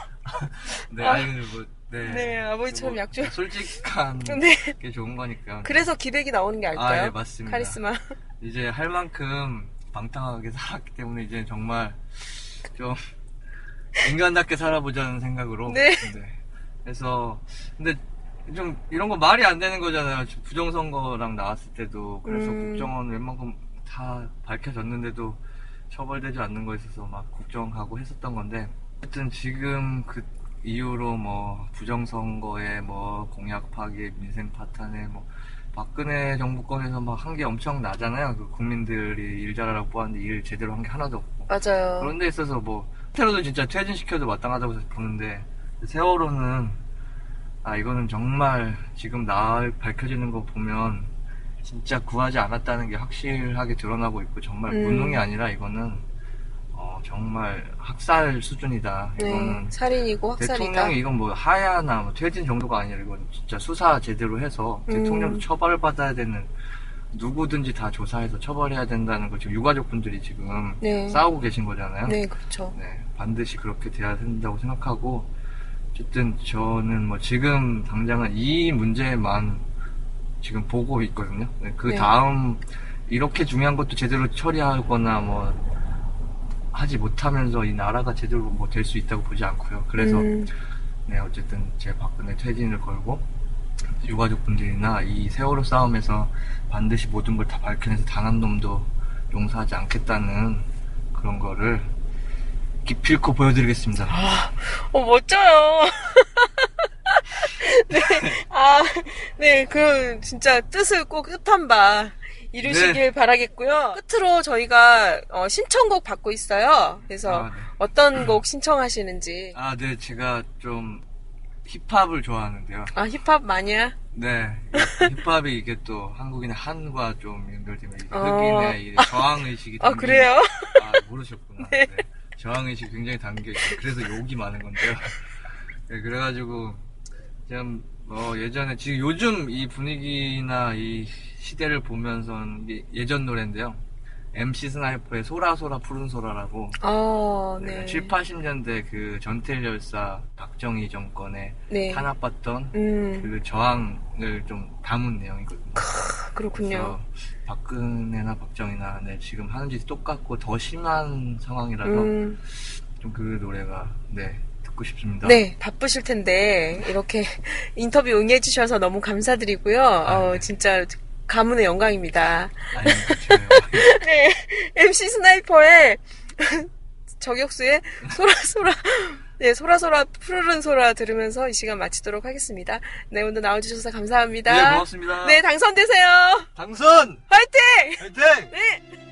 네, 아. 아니 뭐 네. 네, 아버지처럼 뭐 약주. 솔직한 네. 게 좋은 거니까. 그래서 기백이 나오는 게 아닐까요? 아, 예, 맞습니다. 카리스마. 이제 할 만큼 방탕하게 살았기 때문에 이제 정말 좀 인간답게 살아보자는 생각으로. 네. 그래서 근데 좀 이런 거 말이 안 되는 거잖아요. 부정선거랑 나왔을 때도 그래서 음. 국정원 웬만큼 다 밝혀졌는데도 처벌되지 않는 거에 있어서 막 걱정하고 했었던 건데 어쨌든 지금 그 이후로 뭐 부정선거에 뭐 공약 파기, 민생 파탄에 뭐 박근혜 정부권에서 막 한 게 엄청 나잖아요. 그 국민들이 일 잘하라고 뽑았는데 일 제대로 한 게 하나도 없고. 맞아요. 그런 데 있어서 뭐 테러도 진짜 퇴진시켜도 마땅하다고 보는데 세월호는 아 이거는 정말 지금 나 밝혀지는 거 보면 진짜 구하지 않았다는 게 확실하게 드러나고 있고 정말 음. 무능이 아니라 이거는 어, 정말 학살 수준이다. 네, 이거는 살인이고 학살이다. 대통령이 이건 뭐 하야나 뭐 퇴진 정도가 아니라 이건 진짜 수사 제대로 해서 음. 대통령도 처벌을 받아야 되는 누구든지 다 조사해서 처벌해야 된다는 걸 지금 유가족분들이 지금 네. 싸우고 계신 거잖아요. 네, 그렇죠. 네, 반드시 그렇게 돼야 된다고 생각하고 어쨌든 저는 뭐 지금 당장은 이 문제만 지금 보고 있거든요. 네, 그 네. 다음 이렇게 중요한 것도 제대로 처리하거나 뭐 하지 못하면서 이 나라가 제대로 뭐 될 수 있다고 보지 않고요. 그래서 음. 네 어쨌든 제 박근혜 퇴진을 걸고 유가족분들이나 이 세월호 싸움에서 반드시 모든 걸 다 밝혀내서 단한 놈도 용서하지 않겠다는 그런 거를 기필코 보여드리겠습니다. 어, 멋져요. 네, 아, 네, 그, 진짜 뜻을 꼭 끝한 바 이루시길 네. 바라겠고요. 끝으로 저희가 어, 신청곡 받고 있어요. 그래서 아, 네. 어떤 곡 신청하시는지. 아, 네, 제가 좀 힙합을 좋아하는데요. 아, 힙합 마니아? 네, 이 힙합이 이게 또 한국인의 한과 좀 연결되면 어. 흑인의 이 저항의식이 아, 그래요? 아, 모르셨구나. 네. 저항의식이 굉장히 담겨있어요. 그래서 욕이 많은 건데요. 네, 그래가지고, 좀, 어, 예전에, 지금 요즘 이 분위기나 이 시대를 이게 예전 노래인데요. MC 스나이퍼의 소라소라 푸른 소라라고. 어, 네, 네. 7, 80년대 그 전태일 열사 박정희 정권에 네. 탄압받던 음. 그 저항을 좀 담은 내용이거든요. 그렇군요. 박근혜나 박정희나 네, 지금 하는 짓이 똑같고 더 심한 상황이라서 음. 좀그 노래가 네 듣고 싶습니다. 네, 바쁘실 텐데, 이렇게 인터뷰 응해주셔서 너무 감사드리고요. 어, 진짜 가문의 영광입니다. 아니, 그렇죠. 네, MC 스나이퍼의 저격수의 소라 소라, 네, 소라소라 푸르른 소라 들으면서 이 시간 마치도록 하겠습니다. 네, 오늘 나와주셔서 감사합니다. 네, 고맙습니다. 네, 당선되세요! 당선! 화이팅! 화이팅! 네!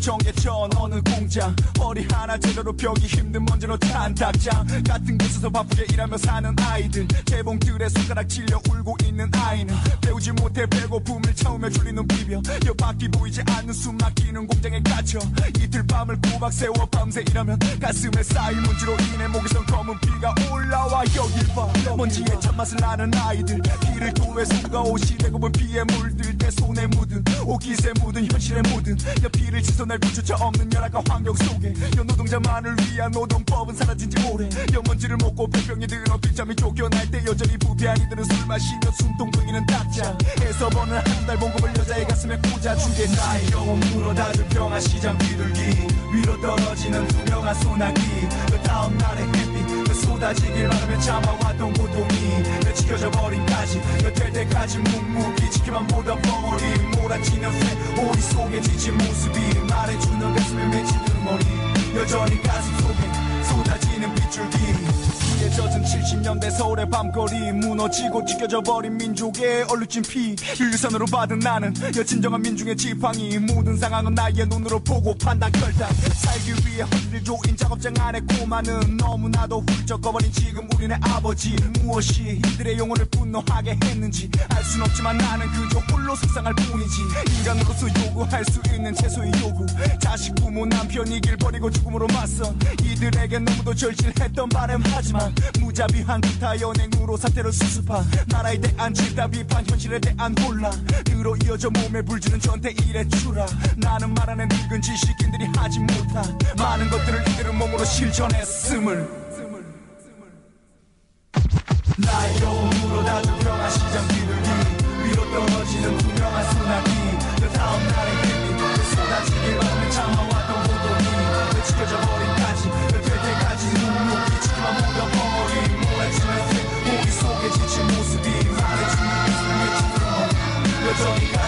청계천 어느 공장 허리 하나 제대로 펴기 힘든 먼지로 찬 닭장 같은 곳에서 바쁘게 일하며 사는 아이들. 재봉틀에 손가락 찔려 울고 있는 아이는 배우지 못해 배고픔을 채우며 졸린 눈 비벼. 옆바퀴 보이지 않는 숨 막히는 공장에 갇혀. 이틀 밤을 꼬박 세워 밤새 일하면 가슴에 쌓인 먼지로 인해 목에선 검은 피가 올라와. 여길 봐. 먼지에 찬밥을 먹는 아이들. 피를 토해 손과 옷이 대부분 피에 물들 때 손에 묻은 옷깃에 묻은 현실에 묻은. 혈흔을 씻어낼 비누조차 없는 열악한 환경 속에 여 노동자만을 위한 노동법은 사라진 지 오래. 여 먼지를 먹고 폐병이 들어 비참히 쫓겨날 때 여전히 부패한 이들은 술 마시며 숨통 끊기는 닭장에서 버는 한 달 봉급을 여자의 가슴에 꽂아 주게 나의 영혼 물어다줄 평화 시장 비둘기. 위로 떨어지는 투명한 소나기. 그 다음 날의 햇빛 그 쏟아지길 바라며 참아왔던 고통이. 내 지켜져 버림까지 그될 때까지 묵묵히 지켜만 보던 벙어리 몰아치는 새 오리 속에 지친 모습이. 말해주는 가슴에 맺히는 머리. 여전히 가슴 속에 쏟아지는 빗줄기 피에 젖은 70년대 서울의 밤거리 무너지고 찢겨져 버린 민족의 얼룩진 피. 일선으로 받은 나는 여진정한 민중의 지팡이. 모든 상황은 나의 눈으로 보고 판단 결단. 살기 위해 허리를 조인 작업장 안에 꼬마는 너무나도 훌쩍 꺼버린 지금 우리네 아버지. 무엇이 이들의 영혼을 분노하게 했는지 알 순 없지만 나는 그저 홀로 속상할 뿐이지. 인간으로서 요구할 수 있는 최소의 요구. 자식 부모 남편 이길 버리고 죽음으로 맞선 이들에게 너무도 절실했던 바람 하지만 무자비한 기타 연행으로 사태를 수습한 나라에 대한 질다 비판 현실에 대한 혼란. 들어 이어져 몸에 불지는 전태 일의 추라 나는 말하는 늙은 지식인들이 하지 못한 많은 것들을 이들은 몸으로 실천했음을. 나의 영혼으로 다줄 평화 시장 비둘기. 위로 떨어지는 투명한 소나기. 그 다음 날의 그 쏟아지길 바라며 참아왔던 고독이 그 지켜져 버림 몰